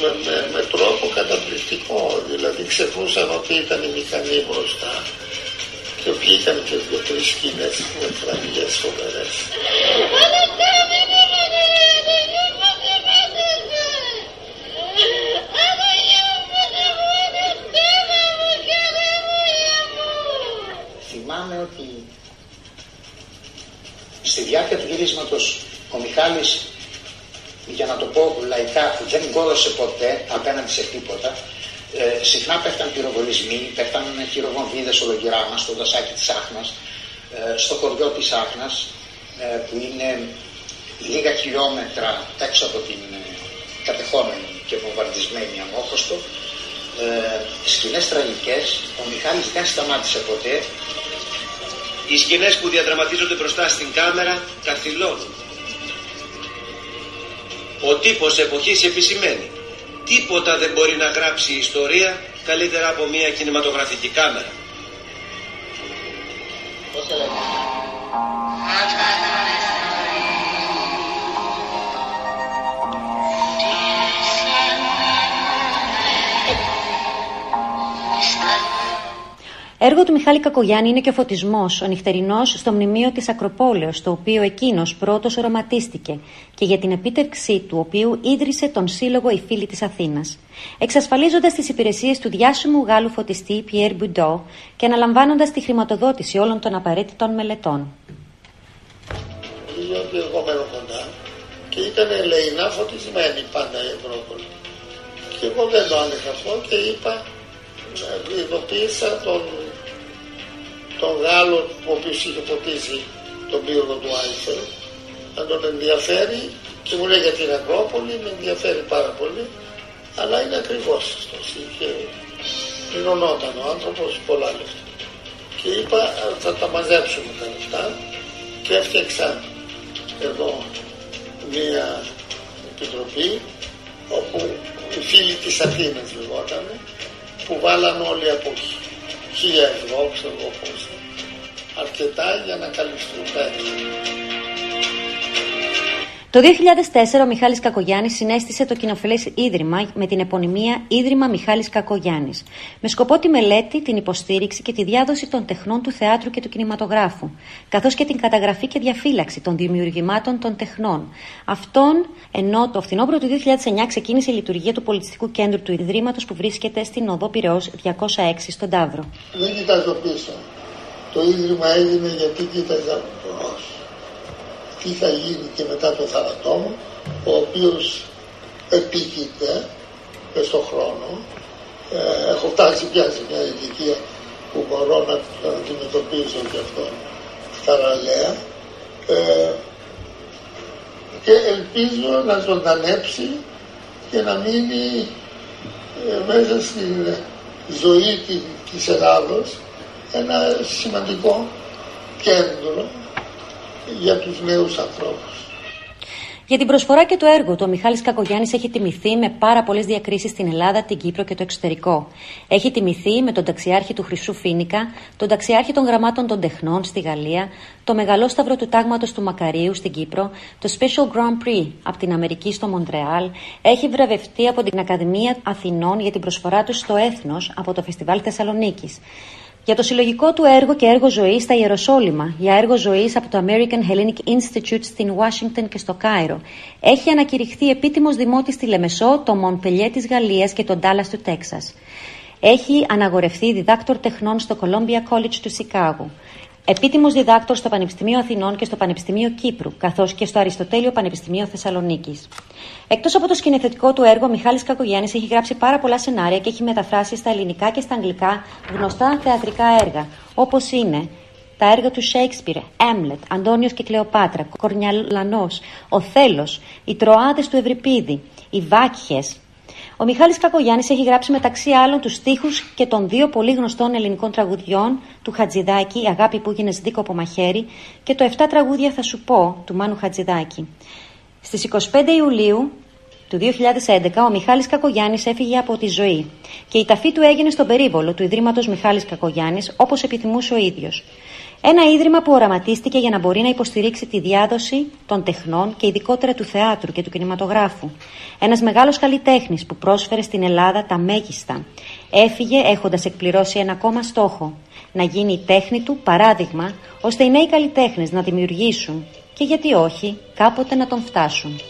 με, με, με τρόπο καταπληκτικό. Δηλαδή ξεχνούσαν ότι ήταν η μηχανή μπροστά και βγήκαν και δύο τρεις σκηνές με φραγιές φοβερές. Θυμάμαι ότι στη διάρκεια του γυρίσματος ο Μιχάλης για να το πω λαϊκά δεν κόλωσε ποτέ απέναντι σε τίποτα ε, συχνά πέφταν πυροβολισμοί, πέφταν χειροβομβίδες ολογυρά μας στο δασάκι της Άχνας ε, στο χωριό της Άχνας ε, που είναι λίγα χιλιόμετρα έξω από την ε, κατεχόμενη και βομβαρδισμένη αμόχωστο. Ε, σκηνές τραγικές ο Μιχάλης δεν σταμάτησε ποτέ. Οι σκηνές που διαδραματίζονται μπροστά στην κάμερα καθυλώνουν. Ο τύπος εποχής επισημαίνει τίποτα δεν μπορεί να γράψει ιστορία καλύτερα από μια κινηματογραφική κάμερα. Έργο του Μιχάλη Κακογιάννη είναι και ο φωτισμός, ο νυχτερινός στο μνημείο της Ακροπόλεως, το οποίο εκείνος πρώτος οραματίστηκε και για την επίτευξή του οποίου ίδρυσε τον Σύλλογο Οι Φίλοι της Αθήνας, εξασφαλίζοντας τις υπηρεσίες του διάσημου Γάλλου φωτιστή Pierre Boudot και αναλαμβάνοντας τη χρηματοδότηση όλων των απαραίτητων μελετών. Διότι εγώ μένω κοντά και ήταν ελεηνά φωτισμένη πάντα η Ακρόπολη. Και εγώ δεν το άντεχα αυτό και είπα, ειδοποίησα τον τον Γάλλο ο οποίος είχε ποτίσει τον πύργο του Άιφελ να τον ενδιαφέρει και μου λέει για την Ακρόπολη, με ενδιαφέρει πάρα πολύ αλλά είναι ακριβώς αυτός είχε πληρωνόταν ο άνθρωπος πολλά λεφτά. Και είπα θα τα μαζέψουμε τα λεφτά και έφτιαξα εδώ μία επιτροπή όπου οι φίλοι της Αθήνας λεγόταν που βάλαν όλοι από χίλια ευρώ, ξέρω εγώ πώς, αρκετά για να καλυφθούν τα Το 2004 ο Μιχάλης Κακογιάννης συνέστησε το κοινοφιλές Ίδρυμα με την επωνυμία Ίδρυμα Μιχάλης Κακογιάννης με σκοπό τη μελέτη, την υποστήριξη και τη διάδοση των τεχνών του θεάτρου και του κινηματογράφου καθώς και την καταγραφή και διαφύλαξη των δημιουργημάτων των τεχνών. Αυτόν ενώ το φθινόπωρο του 2009 ξεκίνησε η λειτουργία του πολιτιστικού κέντρου του Ιδρύματος που βρίσκεται στην οδό Πυραιός 206 στον Ταύρο. Δεν κοιτάζω πίσω. Το Ίδρυμα έγινε γιατί κοίταζα μπρος τι θα γίνει και μετά το θάνατό μου, ο οποίος επίκειται και στον χρόνο. Ε, έχω φτάσει πια σε μια ηλικία που μπορώ να το αντιμετωπίσω και αυτό θαραλέα. Ε, και ελπίζω να ζωντανέψει και να μείνει ε, μέσα στην ζωή της Ελλάδος ένα σημαντικό κέντρο για τους νέους ανθρώπους. Για την προσφορά και το έργο του, ο Μιχάλης Κακογιάννης έχει τιμηθεί με πάρα πολλές διακρίσεις στην Ελλάδα, την Κύπρο και το εξωτερικό. Έχει τιμηθεί με τον ταξιάρχη του Χρυσού Φίνικα, τον ταξιάρχη των Γραμμάτων των Τεχνών στη Γαλλία, το μεγαλόσταυρο του Τάγματος του Μακαρίου στην Κύπρο, το Special Grand Prix από την Αμερική στο Μοντρεάλ. Έχει βραβευτεί από την Ακαδημία Αθηνών για την προσφορά του στο Έθνος από το Φεστιβάλ Θεσσαλονίκης για το συλλογικό του έργο και έργο ζωής στα Ιεροσόλυμα, για έργο ζωής από το American Hellenic Institute στην Ουάσιγκτον και στο Κάιρο. Έχει ανακηρυχθεί επίτιμος δημότης στη Λεμεσό, το Μοντπελιέ της Γαλλίας και τον Ντάλλας του Τέξας. Έχει αναγορευτεί διδάκτορ τεχνών στο Columbia College του Σικάγου. Επίτιμος διδάκτορ στο Πανεπιστημίο Αθηνών και στο Πανεπιστημίο Κύπρου, καθώς και στο Αριστοτέλειο Πανεπιστημίο Θεσσαλονίκης. Εκτός από το σκηνοθετικό του έργο, ο Μιχάλης Κακογιάννης έχει γράψει πάρα πολλά σενάρια και έχει μεταφράσει στα ελληνικά και στα αγγλικά γνωστά θεατρικά έργα, όπως είναι τα έργα του Σέξπιρ, Έμλετ, Αντώνιος και Κλεοπάτρα, Κορνιαλανός, Ο Θέλος, Οι Τροάδε του Ευρυπίδη, Οι Βάκχες, ο Μιχάλης Κακογιάννης έχει γράψει μεταξύ άλλων τους στίχους και των δύο πολύ γνωστών ελληνικών τραγουδιών του Χατζηδάκη, «Αγάπη που γίνες δίκοπο μαχαίρι» και το «Εφτά τραγούδια θα σου πω» του Μάνου Χατζηδάκη. Στις 25 Ιουλίου του 2011 ο Μιχάλης Κακογιάννης έφυγε από τη ζωή και η ταφή του έγινε στον περίβολο του Ιδρύματος Μιχάλης Κακογιάννης όπως επιθυμούσε ο ίδιος. Ένα ίδρυμα που οραματίστηκε για να μπορεί να υποστηρίξει τη διάδοση των τεχνών και ειδικότερα του θεάτρου και του κινηματογράφου. Ένας μεγάλος καλλιτέχνης που πρόσφερε στην Ελλάδα τα μέγιστα. Έφυγε έχοντας εκπληρώσει ένα ακόμα στόχο. Να γίνει η τέχνη του παράδειγμα ώστε οι νέοι καλλιτέχνες να δημιουργήσουν και γιατί όχι κάποτε να τον φτάσουν.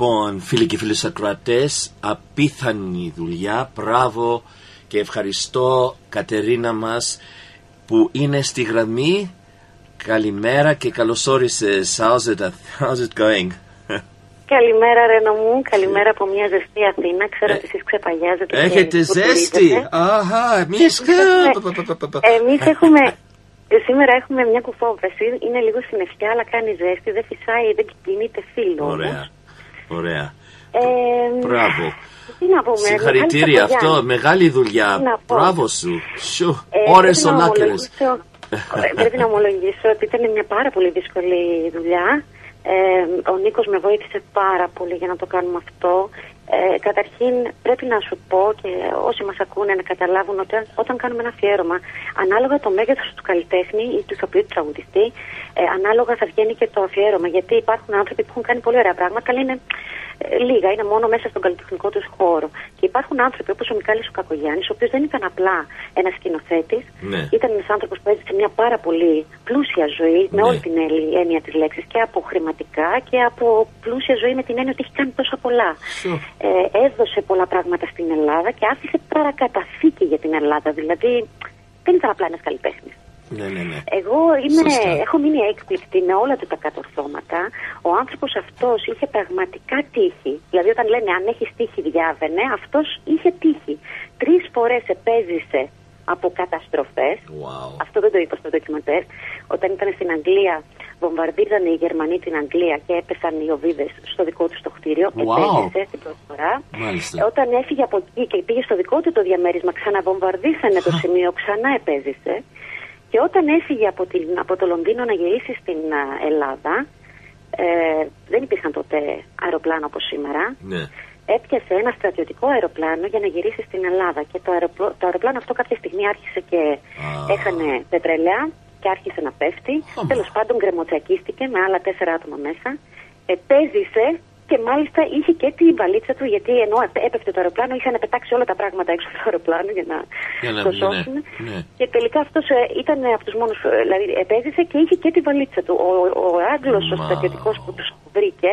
Λοιπόν, φίλοι και φίλοι ακροατές, απίθανη δουλειά, μπράβο και ευχαριστώ Κατερίνα μας που είναι στη γραμμή. Καλημέρα και καλώς όρισες. How's it, how's it going? Καλημέρα Ρένο μου, καλημέρα από μια ζεστή Αθήνα. Ξέρω ότι εσείς ξεπαγιάζετε. Έχετε ζέστη. Αχα, εμείς... Εμείς έχουμε Ε, Σήμερα έχουμε μια κουφόβραση. Είναι λίγο συννεφιά, αλλά κάνει ζέστη. Δεν φυσάει, δεν κινείται φίλος. Ωραία. Ωραία. Ε, Μπράβο. Τι να πούμε. Συγχαρητήρια Μιχάλης αυτό. Παπαγιάννης. Μεγάλη δουλειά. Τι να πω. Μπράβο σου. Σου. Ε, Ώρες πρέπει να ολάκερες. ομολογήσω- ε, Πρέπει να ομολογήσω ότι ήταν μια πάρα πολύ δύσκολη δουλειά. Ε, ο Νίκος με βοήθησε πάρα πολύ για να το κάνουμε αυτό. Ε, καταρχήν πρέπει να σου πω και όσοι μας ακούνε να καταλάβουν ότι όταν- όταν κάνουμε ένα αφιέρωμα, ανάλογα το μέγεθος του καλλιτέχνη ή του ηθοποιού του τραγουδιστή, ε, ανάλογα θα βγαίνει και το αφιέρωμα. Γιατί υπάρχουν άνθρωποι που έχουν κάνει πολύ ωραία πράγματα, αλλά είναι ε, λίγα, είναι μόνο μέσα στον καλλιτεχνικό τους χώρο. Και υπάρχουν άνθρωποι όπως ο Μικάλης ο Κακογιάννης, ο οποίος δεν ήταν απλά ένας σκηνοθέτης, Ναι. ήταν ένας άνθρωπος που έζησε μια πάρα πολύ πλούσια ζωή, με Ναι. όλη την έλλη- έννοια της λέξης, και από χρηματικά και από πλούσια ζωή με την έννοια ότι έχει κάνει τόσα πολλά. Ε, έδωσε πολλά πράγματα στην Ελλάδα και άφησε παρακαταθήκη για την Ελλάδα. Δηλαδή δεν ήταν απλά ένα καλλιτέχνης. Ναι, ναι, ναι. Εγώ είμαι, Σωστά. έχω μείνει έκπληκτη με όλα του τα κατορθώματα. Ο άνθρωπος αυτός είχε πραγματικά τύχη. Δηλαδή, όταν λένε αν έχεις τύχη, διάβαινε, αυτός είχε τύχη. Τρεις φορές επέζησε από καταστροφές. Αυτό δεν το είπα στο ντοκιμαντέρ. Όταν ήταν στην Αγγλία, βομβαρδίζανε οι Γερμανοί την Αγγλία και έπεσαν οι Οβίδες στο δικό τους το κτίριο. Wow. Επέζησε την πρώτη φορά. Μάλιστα. Όταν έφυγε από εκεί και πήγε στο δικό του το διαμέρισμα, ξαναβομβαρδίσανε το σημείο, ξανά επέζησε. Και όταν έφυγε από, την, από το Λονδίνο να γυρίσει στην α, Ελλάδα, ε, δεν υπήρχαν τότε αεροπλάνα όπως σήμερα. Ναι. Έπιασε ένα στρατιωτικό αεροπλάνο για να γυρίσει στην Ελλάδα. Και το, αεροπλο- το αεροπλάνο αυτό κάποια στιγμή άρχισε και έχανε πετρελαία και άρχισε να πέφτει. Τέλος πάντων γκρεμοτσακίστηκε με άλλα τέσσερα άτομα μέσα. Επέζησε και μάλιστα είχε και την βαλίτσα του, γιατί ενώ έπε- έπεφτε το αεροπλάνο, είχαν πετάξει όλα τα πράγματα έξω από το αεροπλάνο για να, Για να το ναι, σώσουν. ναι. Και τελικά αυτός ήταν από τους μόνους, δηλαδή επέζησε και είχε και τη βαλίτσα του. Ο, ο Άγγλος, ο Μα. στρατιωτικός που τους βρήκε,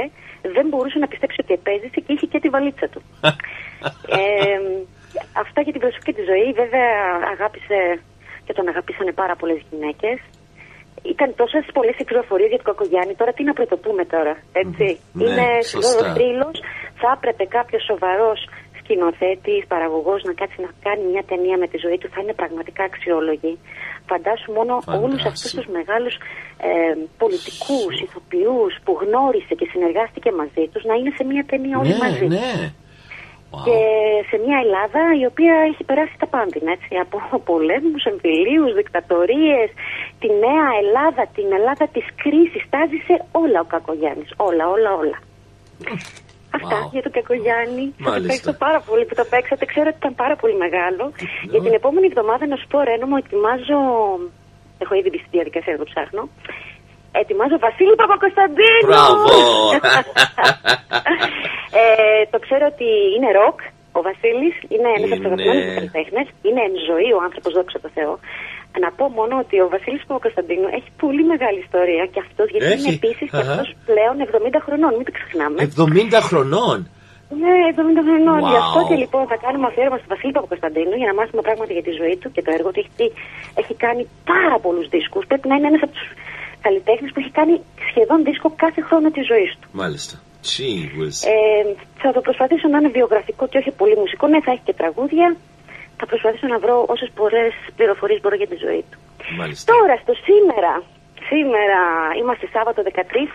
δεν μπορούσε να πιστέψει ότι επέζησε και είχε και τη βαλίτσα του. [laughs] ε, αυτά για την προσωπική τη ζωή. Βέβαια, αγάπησε και τον αγαπήσανε πάρα πολλές γυναίκες. Ήταν τόσες πολλές οι πληροφορίε για τον Κακογιάννη. Τώρα τι να πρωτοπούμε τώρα, έτσι. Ναι, Είναι σωστά. σοβαρό θρύλο. Θα έπρεπε κάποιος σοβαρός σκηνοθέτης, παραγωγός να κάτσει να κάνει μια ταινία με τη ζωή του. Θα είναι πραγματικά αξιόλογη. Φαντάσου μόνο όλους αυτούς τους μεγάλους ε, πολιτικούς, ηθοποιούς που γνώρισε και συνεργάστηκε μαζί τους να είναι σε μια ταινία όλοι Ναι, μαζί. ναι. Και σε μια Ελλάδα η οποία έχει περάσει τα πάντινα, έτσι, από πολέμους, εμφυλίους, δικτατορίες, τη νέα Ελλάδα, την Ελλάδα της κρίσης, τα ζήσε όλα ο Κακογιάννης, όλα, όλα, όλα. Αυτά για τον Κακογιάννη. Σας Μάλιστα. ευχαριστώ πάρα πολύ που το παίξατε. Ξέρω ότι ήταν πάρα πολύ μεγάλο. Για την επόμενη εβδομάδα να σου πω, Ρένο, μου ετοιμάζω... Έχω ήδη μπει στη διαδικασία να το ψάχνω. Ετοιμάζω Βασίλη Παπακοσταντίνου! Μπράβο! [laughs] ε, το ξέρω ότι είναι ροκ. Ο Βασίλης είναι ένας από τους Είναι- αγαπημένους μου καλλιτέχνες. Είναι εν ζωή ο άνθρωπος, δόξα τω Θεώ. Να πω μόνο ότι ο Βασίλης Παπακοσταντίνου έχει πολύ μεγάλη ιστορία και αυτός γιατί Έχει. είναι επίσης και Αχα. αυτός πλέον 70 χρονών. Μην το ξεχνάμε. 70 χρονών. Ναι, 70 χρονών. Wow. Γι' αυτό και λοιπόν θα κάνουμε αφιέρωμα στο Βασίλη Παπακοσταντίνου για να μάθουμε πράγματα για τη ζωή του και το έργο του. Έχει, έχει κάνει πάρα πολλούς δίσκους. Πρέπει να είναι ένας από τους καλλιτέχνες που έχει κάνει σχεδόν δίσκο κάθε χρόνο της ζωής του. Μάλιστα. Gee whiz. Ε, θα το προσπαθήσω να είναι βιογραφικό και όχι πολύ μουσικό. Ναι, θα έχει και τραγούδια. Θα προσπαθήσω να βρω όσες πολλές πληροφορίες μπορώ για τη ζωή του. Μάλιστα. Τώρα, στο σήμερα. Σήμερα είμαστε Σάββατο 13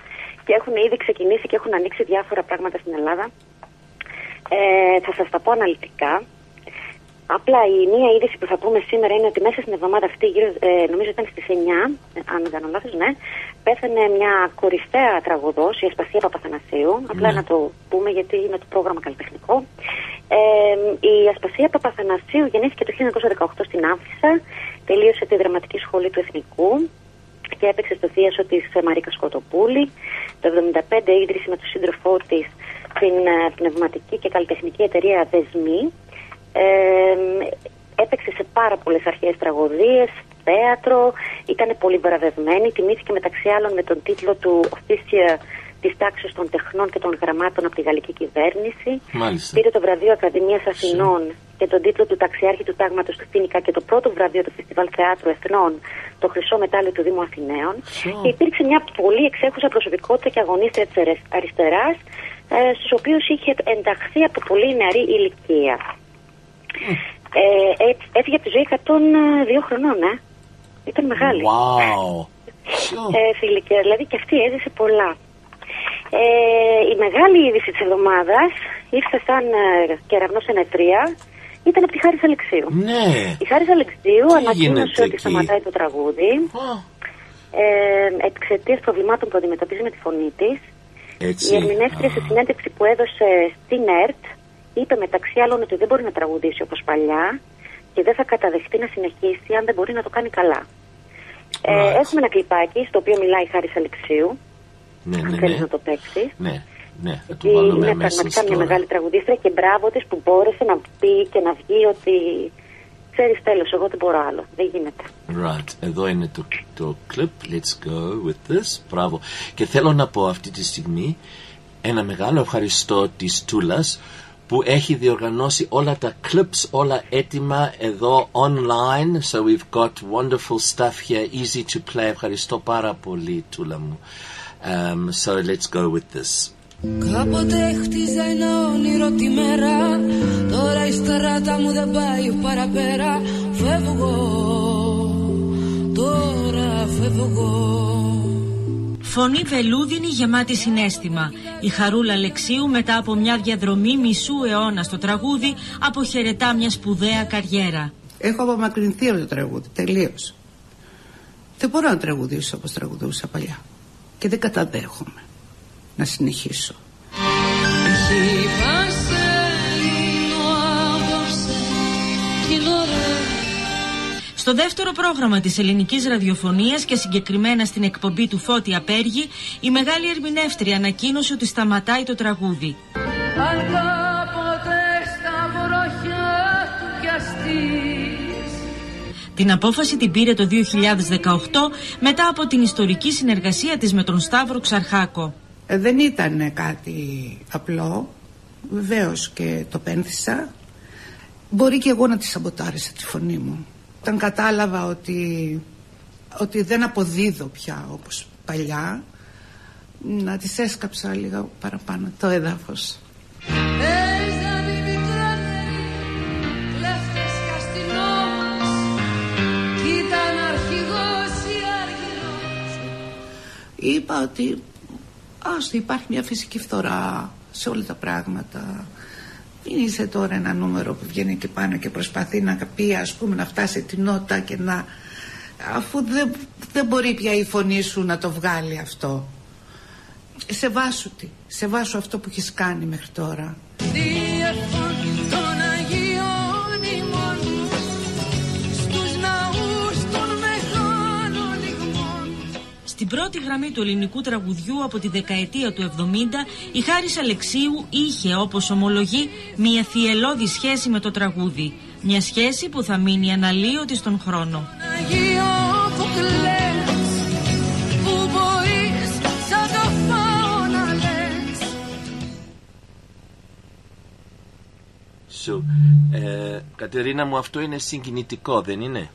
και έχουν ήδη ξεκινήσει και έχουν ανοίξει διάφορα πράγματα στην Ελλάδα. Ε, θα σας τα πω αναλυτικά. Απλά η μία είδηση που θα πούμε σήμερα είναι ότι μέσα στην εβδομάδα αυτή, γύρω, ε, νομίζω ήταν στις 9, ε, αν δεν κάνω λάθος, ναι, πέθανε μια κορυφαία τραγουδός, η Ασπασία Παπαθανασίου. Απλά Ναι. να το πούμε γιατί είναι το πρόγραμμα καλλιτεχνικό. Ε, η Ασπασία Παπαθανασίου γεννήθηκε το 1918 στην Άφησα, τελείωσε τη δραματική σχολή του Εθνικού και έπαιξε στο θίασο της ε, Μαρίκα Σκοτοπούλη. Το 1975 ίδρυσε με τον σύντροφό της την ε, πνευματική και καλλιτεχνική εταιρεία Δεσμή. Ε, έπαιξε σε πάρα πολλές αρχαίες τραγωδίες, θέατρο, ήταν πολύ βραβευμένη. Τιμήθηκε μεταξύ άλλων με τον τίτλο του Officia της τάξης των τεχνών και των γραμμάτων από τη γαλλική κυβέρνηση. Μάλιστα. Πήρε το βραβείο Ακαδημίας Αθηνών και τον τίτλο του Ταξιάρχη του Τάγματος του Φίνικα και το πρώτο βραβείο του Φεστιβάλ Θεάτρου Εθνών, το Χρυσό Μετάλλιο του Δήμου Αθηναίων. Και υπήρξε μια πολύ εξέχουσα προσωπικότητα και αγωνίστρια της αρισ- αριστεράς, ε, στους οποίους είχε ενταχθεί από πολύ νεαρή ηλικία. Ε, ε, έφυγε από τη ζωή 102 χρονών, ε. Ήταν μεγάλη. Wow. Ε, σε ηλικία, δηλαδή και αυτή έζησε πολλά. Ε, η μεγάλη είδηση της εβδομάδας ήρθε σαν ε, κεραυνός ενετρία. Ήταν από τη Χάρη Αλεξίου. Ναι. Η Χάρη Αλεξίου Τι ανακοίνωσε γίνεται ότι εκεί; σταματάει το τραγούδι ε, εξαιτίας προβλημάτων που αντιμετωπίζει με τη φωνή της. Έτσι. Η ερμηνεύτρια σε συνέντευξη που έδωσε στην ΕΡΤ είπε μεταξύ άλλων ότι δεν μπορεί να τραγουδήσει όπως παλιά και δεν θα καταδεχτεί να συνεχίσει αν δεν μπορεί να το κάνει καλά. Ε, έχουμε ένα κλιπάκι στο οποίο μιλάει η Χάρη Αλεξίου. Ναι, αν ναι, θέλεις ναι. να το παίξεις. Ναι, ναι, θα το Γιατί βάλουμε είναι αμέσως πραγματικά μια τώρα. μεγάλη τραγουδίστρια και μπράβο της που μπόρεσε να πει και να βγει ότι ξέρεις τέλος, εγώ δεν μπορώ άλλο. Δεν γίνεται. Right, εδώ είναι το, το clip. Let's go with this. Μπράβο. Και θέλω να πω αυτή τη στιγμή ένα μεγάλο ευχαριστώ της Τούλας που έχει διοργανώσει όλα τα clips, όλα έτοιμα εδώ online. So we've got wonderful stuff here, easy to play. Ευχαριστώ πάρα πολύ, Τούλα μου. Um, so let's go with this. Κάποτε χτίζα ένα όνειρο τη μέρα Τώρα η στράτα μου δεν πάει παραπέρα Φεύγω, τώρα φεύγω Φωνή βελούδινη γεμάτη συνέστημα. Η Χαρούλα Αλεξίου μετά από μια διαδρομή μισού αιώνα στο τραγούδι αποχαιρετά μια σπουδαία καριέρα. Έχω απομακρυνθεί από το τραγούδι, τελείως. Δεν μπορώ να τραγουδήσω όπως τραγουδούσα παλιά. Και δεν καταδέχομαι να συνεχίσω. Στο δεύτερο πρόγραμμα της ελληνικής ραδιοφωνίας και συγκεκριμένα στην εκπομπή του Φώτη Απέργη, η μεγάλη ερμηνεύτρια ανακοίνωσε ότι σταματάει το τραγούδι. Αν κάποτε στα βροχιά του πιαστείς Την απόφαση την πήρε το 2018 μετά από την ιστορική συνεργασία της με τον Σταύρο Ξαρχάκο. Ε, δεν ήταν κάτι απλό. Βεβαίως και το πένθησα. Μπορεί και εγώ να τη σαμποτάρισα τη φωνή μου. Όταν κατάλαβα ότι, ότι δεν αποδίδω πια όπως παλιά, να της έσκαψα λίγα παραπάνω το έδαφος. Παίζαν οι μικρότεροι κλέφτες κι αστυνόμας Κι ήταν αρχηγός ή αργυρός Είπα ότι άστο υπάρχει μια φυσική φθορά σε όλα τα πράγματα. Μην είσαι τώρα ένα νούμερο που βγαίνει και πάνω και προσπαθεί να πει ας πούμε να φτάσει την νότα και να... Αφού δεν, δεν μπορεί πια η φωνή σου να το βγάλει αυτό. Σεβάσου τη. Σεβάσου αυτό που έχεις κάνει μέχρι τώρα. Στην πρώτη γραμμή του ελληνικού τραγουδιού από τη δεκαετία του 70, η Χάρης Αλεξίου είχε, όπως ομολογεί, μια θυελώδη σχέση με το τραγούδι. Μια σχέση που θα μείνει αναλύωτη στον χρόνο. Αγίο που κλαις Που μπορείς σαν το φάω να λες So, ε, Κατερίνα μου, αυτό είναι συγκινητικό, δεν είναι;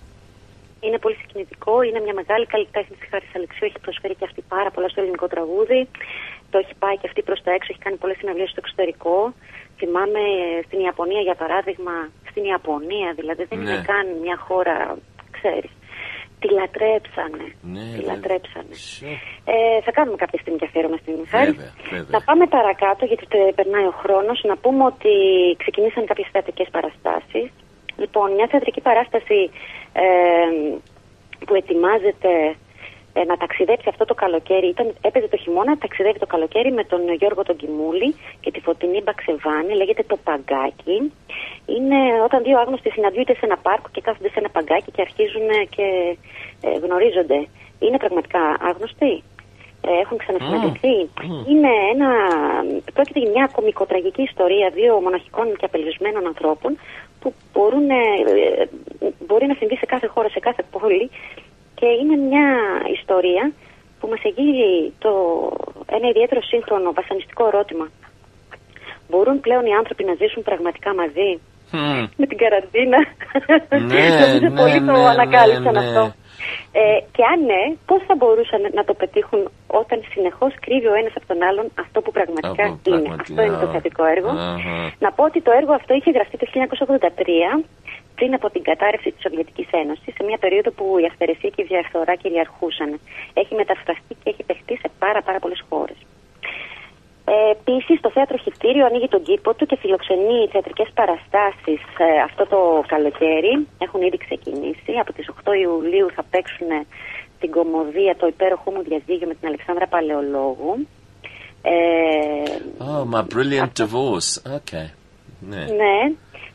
Είναι πολύ συγκινητικό. Είναι μια μεγάλη καλλιτέχνη της Χάρη Αλεξίου. Έχει προσφέρει και αυτή πάρα πολλά στο ελληνικό τραγούδι. Το έχει πάει και αυτή προς τα έξω. Έχει κάνει πολλές συναυλίες στο εξωτερικό. Θυμάμαι ε, στην Ιαπωνία, για παράδειγμα. Στην Ιαπωνία, δηλαδή δεν είναι Ναι. καν μια χώρα, ξέρεις. Τη λατρέψανε. Ναι, Τη βέβαια. λατρέψανε. Ε, θα κάνουμε κάποια στιγμή και αφιέρωμα στην Χάρη. Βέβαια, βέβαια. Θα πάμε παρακάτω γιατί τε- περνάει ο χρόνος. Να πούμε ότι ξεκινήσαν κάποιες θεατρικές παραστάσεις. Λοιπόν, μια θεατρική παράσταση ε, που ετοιμάζεται ε, να ταξιδέψει αυτό το καλοκαίρι. Ήταν, έπαιζε το χειμώνα, ταξιδεύει το καλοκαίρι με τον Γιώργο τον Κιμούλη και τη Φωτεινή Μπαξεβάνη. Λέγεται το Παγκάκι. Είναι όταν δύο άγνωστοι συναντιούνται σε ένα πάρκο και κάθονται σε ένα παγκάκι και αρχίζουν και ε, γνωρίζονται. Είναι πραγματικά άγνωστοι; Ε, έχουν ξανασυναντηθεί; Είναι ένα, πρόκειται για μια κομικοτραγική ιστορία δύο μοναχικών και απελπισμένων ανθρώπων που μπορούν, ε, ε, μπορεί να συμβεί σε κάθε χώρα, σε κάθε πόλη και είναι μια ιστορία που μας εγείρει το, ένα ιδιαίτερο σύγχρονο βασανιστικό ερώτημα. Μπορούν πλέον οι άνθρωποι να ζήσουν πραγματικά μαζί με την καραντίνα; Ναι, [laughs] Νομίζω ναι, πολλοί το ναι, ανακάλυψαν ναι, ναι. αυτό. Ε, και αν ναι, πώς θα μπορούσαν να το πετύχουν όταν συνεχώς κρύβει ο ένας από τον άλλον αυτό που πραγματικά Από είναι. πραγματικά. Αυτό είναι το θεατρικό έργο. Αχα. Να πω ότι το έργο αυτό είχε γραφτεί το 1983 πριν από την κατάρρευση της Σοβιετικής Ένωσης, σε μια περίοδο που η αυθαιρεσία και η διαφθορά κυριαρχούσαν. Έχει μεταφραστεί και έχει παιχτεί σε πάρα, πάρα πολλές χώρες. Ε, Επίσης, το θέατρο Χιτήριο ανοίγει τον κήπο του και φιλοξενεί θεατρικές παραστάσεις ε, αυτό το καλοκαίρι. Έχουν ήδη ξεκινήσει. Από τις 8 Ιουλίου θα παίξουν την κομμωδία Το υπέροχό μου διαζύγιο με την Αλεξάνδρα Παλαιολόγου. Ε, Oh, my brilliant divorce. Okay. Ναι. ναι,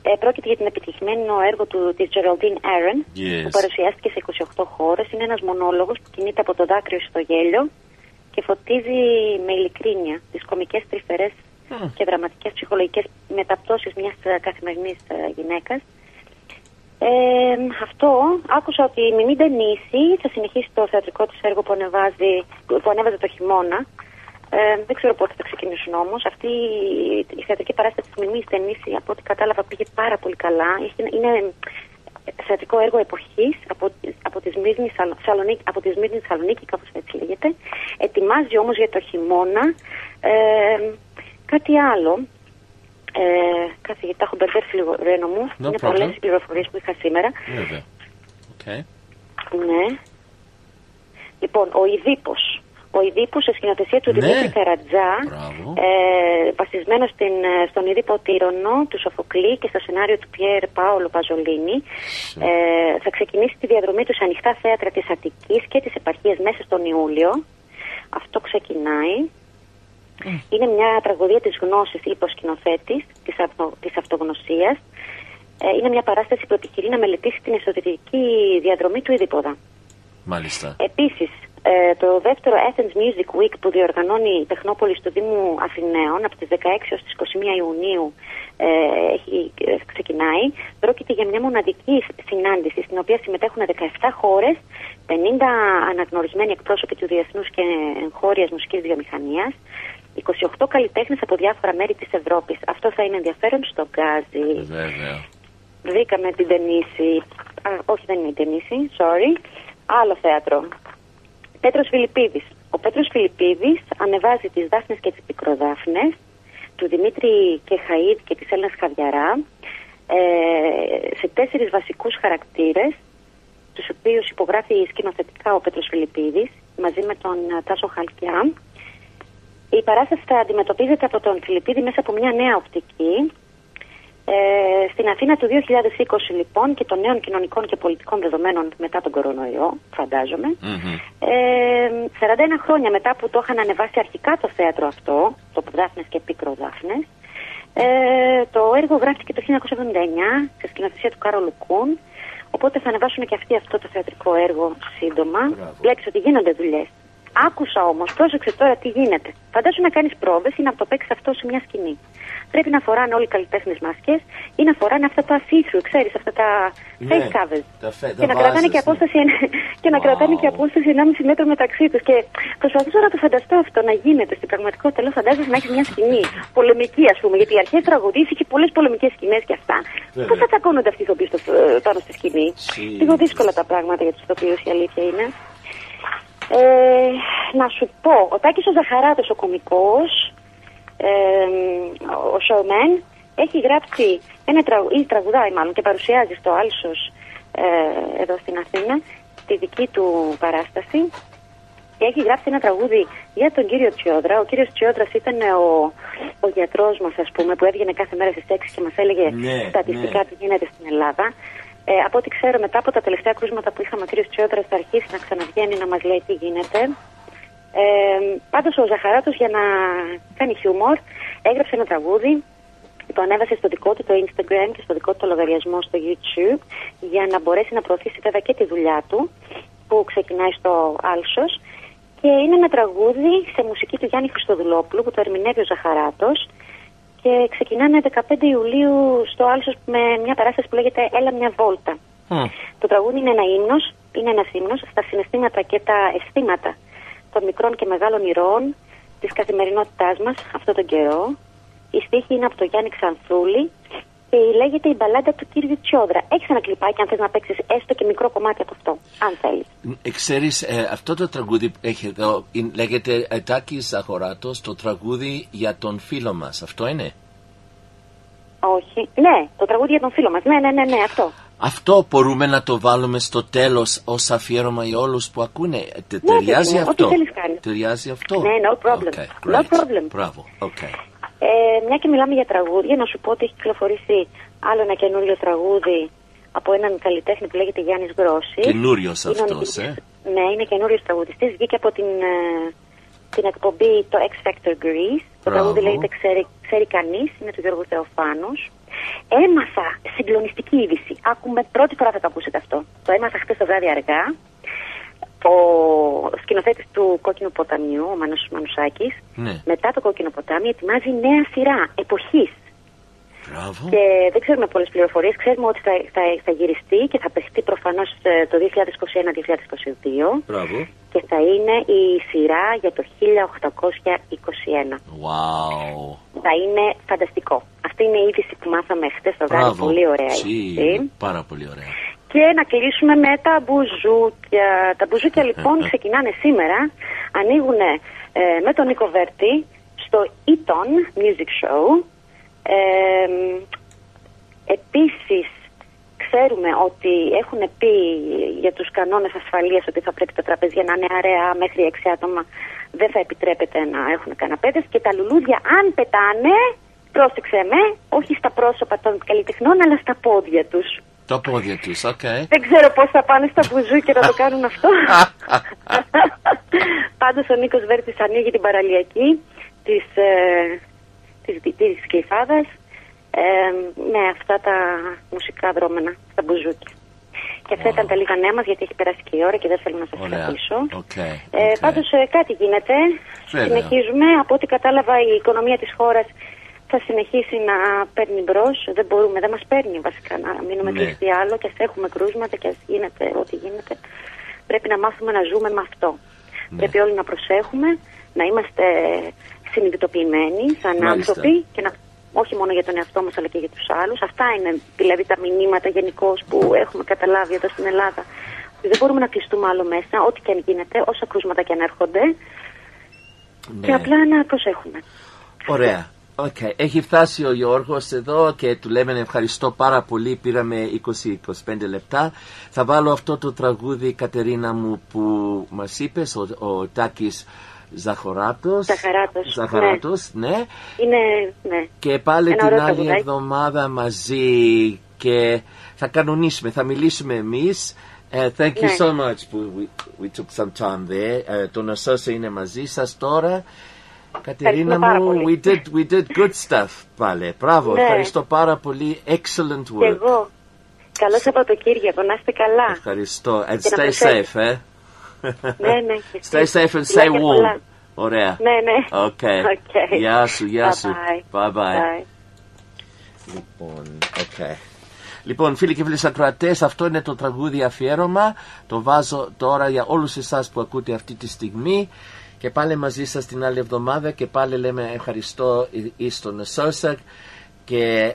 ε, πρόκειται για την επιτυχημένο έργο του, της Geraldine Aaron Yes. που παρουσιάστηκε σε 28 χώρες. Είναι ένας μονόλογος που κινείται από το δάκρυο στο γέλιο και φωτίζει με ειλικρίνεια τις κομικές τρυφερές και δραματικές ψυχολογικές μεταπτώσεις μιας ε, καθημερινής ε, γυναίκας. Ε, αυτό άκουσα ότι η Μιμή Ντενίση θα συνεχίσει το θεατρικό της έργο που, ανεβάζει, που ανέβαζε το χειμώνα. Ε, δεν ξέρω πότε θα ξεκινήσουν όμως. Αυτή η- η θεατρική παράσταση της Μιμής Ντενίση, από ό,τι κατάλαβα, πήγε πάρα πολύ καλά. Έχει- Είναι θεατρικό έργο εποχής από, από τη Σμύρνη Σαλο- Σαλονίκη, από τη Σμύρνη Θεσσαλονίκη, κάπως έτσι λέγεται. Ετοιμάζει όμως για το χειμώνα ε, κάτι άλλο. Ε, κάθε γιατί τα έχω μπερδέψει λίγο, Ρένο μου. No Είναι problem. πολλές οι πληροφορίες που είχα σήμερα. Βέβαια. Okay. Ναι. Λοιπόν, ο Ιδίπος. Ο Ιδίπος σε σκηνοθεσία του Ναι. Δημήτρη Καρατζά, Μπράβο. ε, βασισμένος στην, ε, στον Ιδίπο Τύρονο του Σοφοκλή και στο σενάριο του Πιέρ Πάολο Παζολίνη, ε, θα ξεκινήσει τη διαδρομή τους σε ανοιχτά θέατρα της Αττικής και της επαρχίας μέσα στον Ιούλιο. Αυτό ξεκινάει. Είναι μια τραγωδία της γνώσης, είπε ο σκηνοθέτης, της, αυτο, της αυτογνωσίας. Ε, είναι μια παράσταση που επιχειρεί να μελετήσει την εσωτερική διαδρομή του Ιδίποδα. Μάλιστα. Επίσης, ε, το δεύτερο Athens Music Week που διοργανώνει η Τεχνόπολη του Δήμου Αθηναίων από τις 16 έως τις 21 Ιουνίου ε, έχει, ε, ξεκινάει. Πρόκειται για μια μοναδική συνάντηση στην οποία συμμετέχουν 17 χώρες, 50 αναγνωρισμένοι εκπρόσωποι του διεθνούς και εγχώριας μουσικής βιομηχανίας, 28 καλλιτέχνες από διάφορα μέρη της Ευρώπης. Αυτό θα είναι ενδιαφέρον στο Γκάζι. Βέβαια. Βρήκαμε την Τενίση. Α, όχι, δεν είναι η Τενίση, sorry. Άλλο θέατρο. Πέτρος Φιλιππίδης. Ο Πέτρος Φιλιππίδης ανεβάζει τις Δάφνες και τις Πικροδάφνες του Δημήτρη Κεχαΐδ και της Έλληνας Χαβιαρά ε, σε τέσσερις βασικούς χαρακτήρες τους οποίους υπογράφει σκηνοθετικά ο Πέτρος Φιλιππίδης μαζί με τον ε, Τάσο Χαλκιά. Η παράσταση θα αντιμετωπίζεται από τον Φιλιππίδη μέσα από μια νέα οπτική ε, στην Αθήνα του 2020 λοιπόν και των νέων κοινωνικών και πολιτικών δεδομένων μετά τον κορονοϊό, φαντάζομαι. Ε, 41 χρόνια μετά που το είχαν ανεβάσει αρχικά το θέατρο αυτό, το Δάφνες και Πίκρο Δάφνες, ε, το έργο γράφτηκε το 1979 σε σκηνοθεσία του Κάρολου Κούν, οπότε θα ανεβάσουν και αυτοί αυτό το θεατρικό έργο σύντομα. Βλέπεις ότι γίνονται δουλειές. Άκουσα όμως, πρόσεξε τώρα τι γίνεται. Φαντάσου να κάνεις πρόβες ή να το παίξει αυτό σε μια σκηνή. Πρέπει να φοράνε όλοι οι καλλιτέχνες μάσκες ή να φοράνε αυτά τα see-through, ξέρεις, αυτά τα Ναι, face covers. τα φε- Και τα να κρατάνε βάζεις, και ναι. απόσταση, ένα- και να κρατάνε και απόσταση 1,5 μέτρο μεταξύ τους. Και προσπαθούσα να το φανταστώ αυτό να γίνεται. Στην πραγματικότητα, λέω, φαντάζεσαι να έχεις μια σκηνή πολεμική, ας πούμε. Γιατί οι αρχές τραγουδίε είχε πολλές πολεμικές σκηνές και αυτά. Βέβαια. Πώς θα τσακώνονται αυτοί οι ηθοποιοί στο- ε, πάνω στη σκηνή; Λίγο δύσκολα τα πράγματα για τους ηθοποιού, η αλήθεια είναι. Ε, να σου πω, ο Τάκης ο Ζαχαράτος, ο κομικός, ε, ο showman, έχει γράψει ένα τραγου, ή τραγουδάει μάλλον και παρουσιάζει στο Άλσος ε, εδώ στην Αθήνα τη δική του παράσταση και έχει γράψει ένα τραγούδι για τον κύριο Τσιόδρα. Ο κύριος Τσιόδρας ήταν ο, ο γιατρός μας ας πούμε που έβγαινε κάθε μέρα στις 6 και μας έλεγε Ναι, στατιστικά ναι. τι γίνεται στην Ελλάδα. Ε, από ό,τι ξέρω μετά από τα τελευταία κρούσματα που είχαμε ο κύριος Τσιόδρας θα αρχίσει να ξαναβγαίνει να μας λέει τι γίνεται. Ε, πάντως ο Ζαχαράτος για να κάνει χιούμορ έγραψε ένα τραγούδι το ανέβασε στο δικό του το Instagram και στο δικό του το λογαριασμό στο YouTube για να μπορέσει να προωθήσει βέβαια και τη δουλειά του που ξεκινάει στο Άλσος και είναι ένα τραγούδι σε μουσική του Γιάννη Χριστοδουλόπουλου που το ερμηνεύει ο Ζαχαράτος και ξεκινάνε 15 Ιουλίου στο Άλσος με μια παράσταση που λέγεται Έλα μια βόλτα. Το τραγούδι είναι ένα ύμνος, είναι ένας ύμνος στα συναισθήματα και τα αισθήματα των μικρών και μεγάλων ηρώων της καθημερινότητάς μας αυτόν τον καιρό. Η στίχη είναι από τον Γιάννη Ξανθούλη και λέγεται η μπαλάντα του κύριου Τσιόδρα. Έχεις ένα κλιπάκι αν θες να παίξεις έστω και μικρό κομμάτι από αυτό, αν θέλεις. Ε, Ξέρεις, ε, αυτό το τραγούδι που έχει εδώ είναι- λέγεται ε, Τάκης Ζαχοράτος, το τραγούδι για τον φίλο μας. Αυτό είναι; Όχι. Ναι, το τραγούδι για τον φίλο μας. Ναι, ναι, ναι, ναι, αυτό. Αυτό μπορούμε να το βάλουμε στο τέλος ως αφιέρωμα για όλους που ακούνε. Τε- Ταιριάζει ναι, ό,τι αυτό; θέλεις κάνεις. Ταιριάζει αυτό; Ναι, no problem. Okay, No great. problem. Μπράβο. Okay. Ε, μια και μιλάμε για τραγούδια, να σου πω ότι έχει κυκλοφορήσει άλλο ένα καινούριο τραγούδι από έναν καλλιτέχνη που λέγεται Γιάννης Γκρόσης. Καινούριος Είναι ο αυτός, νικητής- ε. Ναι, είναι καινούριος τραγουδιστής. Βγήκε από την, ε, την εκπομπή το X Factor Greece. Το Μπράβο. τραγούδι λέγεται Ξέρει, ξέρει Κανείς, είναι του Γιώργου Θεοφάνους. Έμαθα συγκλονιστική είδηση. Άκουμε, πρώτη φορά θα το ακούσετε αυτό. Το έμαθα χθε το βράδυ αργά. Ο σκηνοθέτης του Κόκκινου Ποταμιού, ο Μάνος Μανουσάκης, Ναι. μετά το Κόκκινο Ποτάμι ετοιμάζει νέα σειρά εποχής. Μπράβο. Και δεν ξέρουμε πολλές πληροφορίες. Ξέρουμε ότι θα, θα, θα γυριστεί και θα παιχτεί προφανώς ε, το 2021-2022 Μπράβο. και θα είναι η σειρά για το 1821. Wow. Θα είναι φανταστικό. Αυτή είναι η είδηση που μάθαμε χτες το βράδυ. Μπράβο. Πολύ ωραία Τσι, είδηση. Πάρα πολύ ωραία. Και να κλείσουμε με τα μπουζούκια. Τα μπουζούκια λοιπόν ξεκινάνε σήμερα. Ανοίγουν με τον Νίκο Βέρτη στο Eton Music Show. Ε, επίσης ξέρουμε ότι έχουν πει για τους κανόνες ασφαλείας ότι θα πρέπει τα τραπέζια να είναι αραιά μέχρι 6 άτομα. Δεν θα επιτρέπεται να έχουν καναπέδες και τα λουλούδια αν πετάνε, πρόσεξε με, όχι στα πρόσωπα των καλλιτεχνών αλλά στα πόδια τους. Τα πόδια τους, οκ. Δεν ξέρω πώς θα πάνε στα μπουζούκια να το κάνουν αυτό. Πάντως ο Νίκος Βέρτης ανοίγει την παραλιακή της, ε, της, της Γλυφάδας ε, με αυτά τα μουσικά δρώμενα, τα μπουζούκια. Και αυτά ήταν τα λίγα νέα μας γιατί έχει περάσει και η ώρα και δεν θέλω να σας Ωραία. κρατήσω. Οκ. Ε, Πάντως ε, κάτι γίνεται. Βέβαια. Συνεχίζουμε. Από ό,τι κατάλαβα η οικονομία της χώρας θα συνεχίσει να παίρνει μπρος. Δεν μπορούμε, δεν μας παίρνει βασικά να μείνουμε Ναι. κλειστοί άλλο και ας έχουμε κρούσματα και ας γίνεται ό,τι γίνεται. Πρέπει να μάθουμε να ζούμε με αυτό. Ναι. Πρέπει όλοι να προσέχουμε, να είμαστε συνειδητοποιημένοι σαν Μάλιστα. άνθρωποι και να όχι μόνο για τον εαυτό μας αλλά και για τους άλλους. Αυτά είναι δηλαδή τα μηνύματα γενικώ που έχουμε καταλάβει εδώ στην Ελλάδα. Ότι δεν μπορούμε να κλειστούμε άλλο μέσα, ό,τι και αν γίνεται, όσα κρούσματα και αν έρχονται. Ναι. Και απλά να προσέχουμε. Ωραία. Οκ. Έχει φτάσει ο Γιώργος εδώ και του λέμε ευχαριστώ πάρα πολύ. Πήραμε 20-25 λεπτά. Θα βάλω αυτό το τραγούδι Κατερίνα μου που μας είπες, ο, ο Τάκης Ζαχοράτος. Ζαχαράτος, Ζαχαράτος, ναι. Είναι, ναι. Και πάλι Ένα την ωραίο άλλη τραγουδάκι. εβδομάδα μαζί και θα κανονίσουμε, θα μιλήσουμε εμείς. Ε, thank you Ναι. so much. We, we took some time there. Ε, το Νοσόσα είναι μαζί σας τώρα. Κατερίνα πάρα μου, πολύ. we did, we did good stuff πάλι. Μπράβο, Ναι. ευχαριστώ πάρα πολύ. Excellent Και work. εγώ. Καλό Σαββατοκύριακο, να είστε καλά. Ευχαριστώ. And Και να stay προσέχετε. safe, ε. Ναι, ναι. και [laughs] Stay εσείς. safe and stay Φιλάκια warm. πολλά. Ωραία. Ναι, ναι. Okay. Okay. Γεια σου, γεια σου. Bye-bye. Bye bye. Bye. Λοιπόν, okay. Λοιπόν, φίλοι και φίλες ακροατές, αυτό είναι το τραγούδι αφιέρωμα. Το βάζω τώρα για όλους εσάς που ακούτε αυτή τη στιγμή. Και πάλι μαζί σας την άλλη εβδομάδα και πάλι λέμε ευχαριστώ εις τον Σόσακ και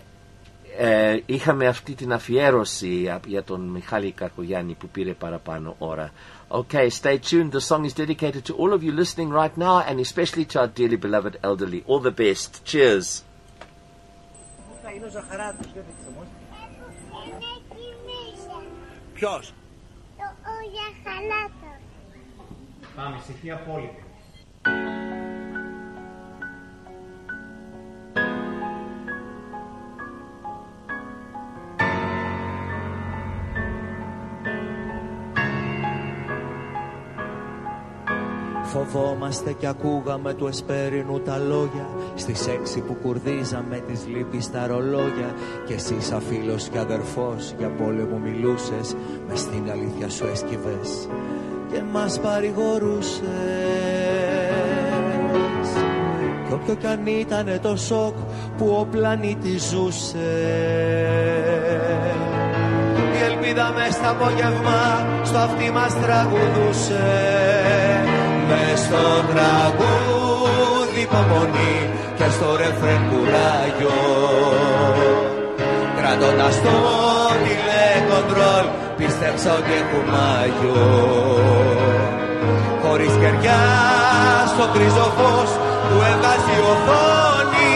ε, είχαμε αυτή την αφιέρωση για τον Μιχάλη Καρκογιάννη που πήρε παραπάνω ώρα. Okay, stay tuned. The song is dedicated to all of you listening right now and especially to our dearly beloved elderly. All the best. Cheers. Είναι ο Ζαχαράτος, δεν Ποιος; Ο Γιαχαλάτος. Πάμε, ησυχία απόλυτη. Φοβόμαστε κι ακούγαμε του εσπέρινου τα λόγια Στις έξι που κουρδίζαμε τις λύπης στα ρολόγια. Κι εσύ σαν φίλος και αδερφός για πόλεμο μιλούσες μες στην αλήθεια σου έσκυβες και μας παρηγορούσες. Κι όποιο κι αν ήτανε το σοκ που ο πλανήτης ζούσε. Η ελπίδα μες στα απόγευμα στο αυτί μας τραγουδούσε. Μες στο τραγούδι υπομονή και στο ρεφρέν κουράγιο. Κρατώντας το τηλεκοντρόλ πίστεψα ότι έχουμε Άγιο Χωρίς κεριά στο κρίζο φως που έβγαζε η οθόνη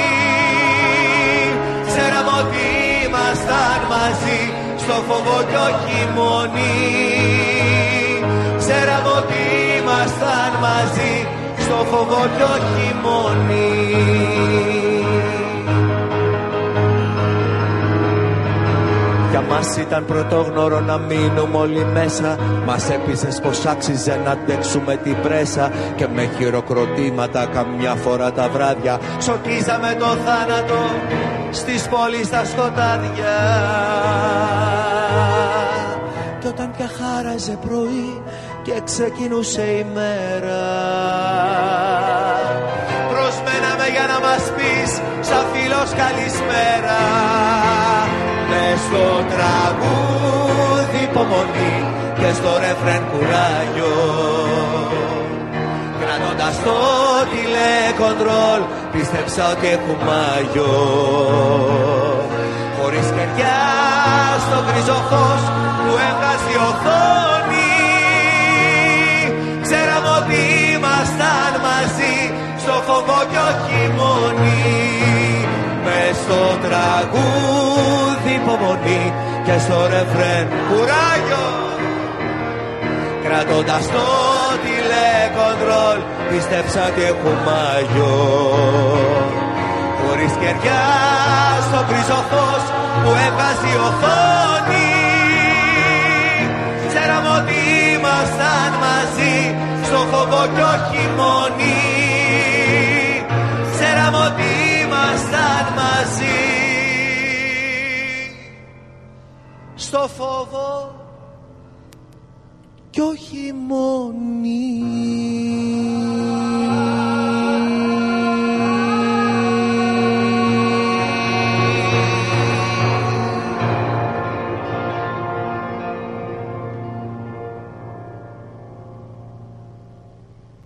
Ξέραμε ότι ήμασταν μαζί στο στο φόβο κι όχι μόνοι. Ξέραμε ότι ήμασταν μαζί στο φόβο κι όχι μόνοι Για μας ήταν πρωτόγνωρο να μείνουμε όλοι μέσα. Μας έπεισες πως άξιζε να αντέξουμε την πρέσα. Και με χειροκροτήματα καμιά φορά τα βράδια Σοκίζαμε το θάνατο στις πόλεις στα σκοτάδια. Κι όταν πια χάραζε πρωί και ξεκινούσε η μέρα. Προσμέναμε για να μας πεις σαν φίλος καλησπέρα Μες στο τραγούδι υπομονή και στο ρεφρέν κουράγιο. Κρατώντας το τηλεκοντρόλ πίστεψα ότι έχουμε άγιο Χωρίς κεριά στο γκριζό φως που έβγαζε η οθόνη Ξέραμε ότι ήμασταν μαζί στο φόβο κι όχι μόνοι Μες στο τραγούδι υπομονή και στο ρεφρέν κουράγιο. Κρατώντας το τηλεκοντρόλ πίστεψα ότι έχουμε άγιο Χωρίς κεριά στο γκριζό φως που έβγαζε η οθόνη. Ξέραμε ότι ήμασταν μαζί στο φόβο κι όχι μόνοι. Ξέραμε ότι ήμασταν μαζί. Στο φόβο κι όχι μόνοι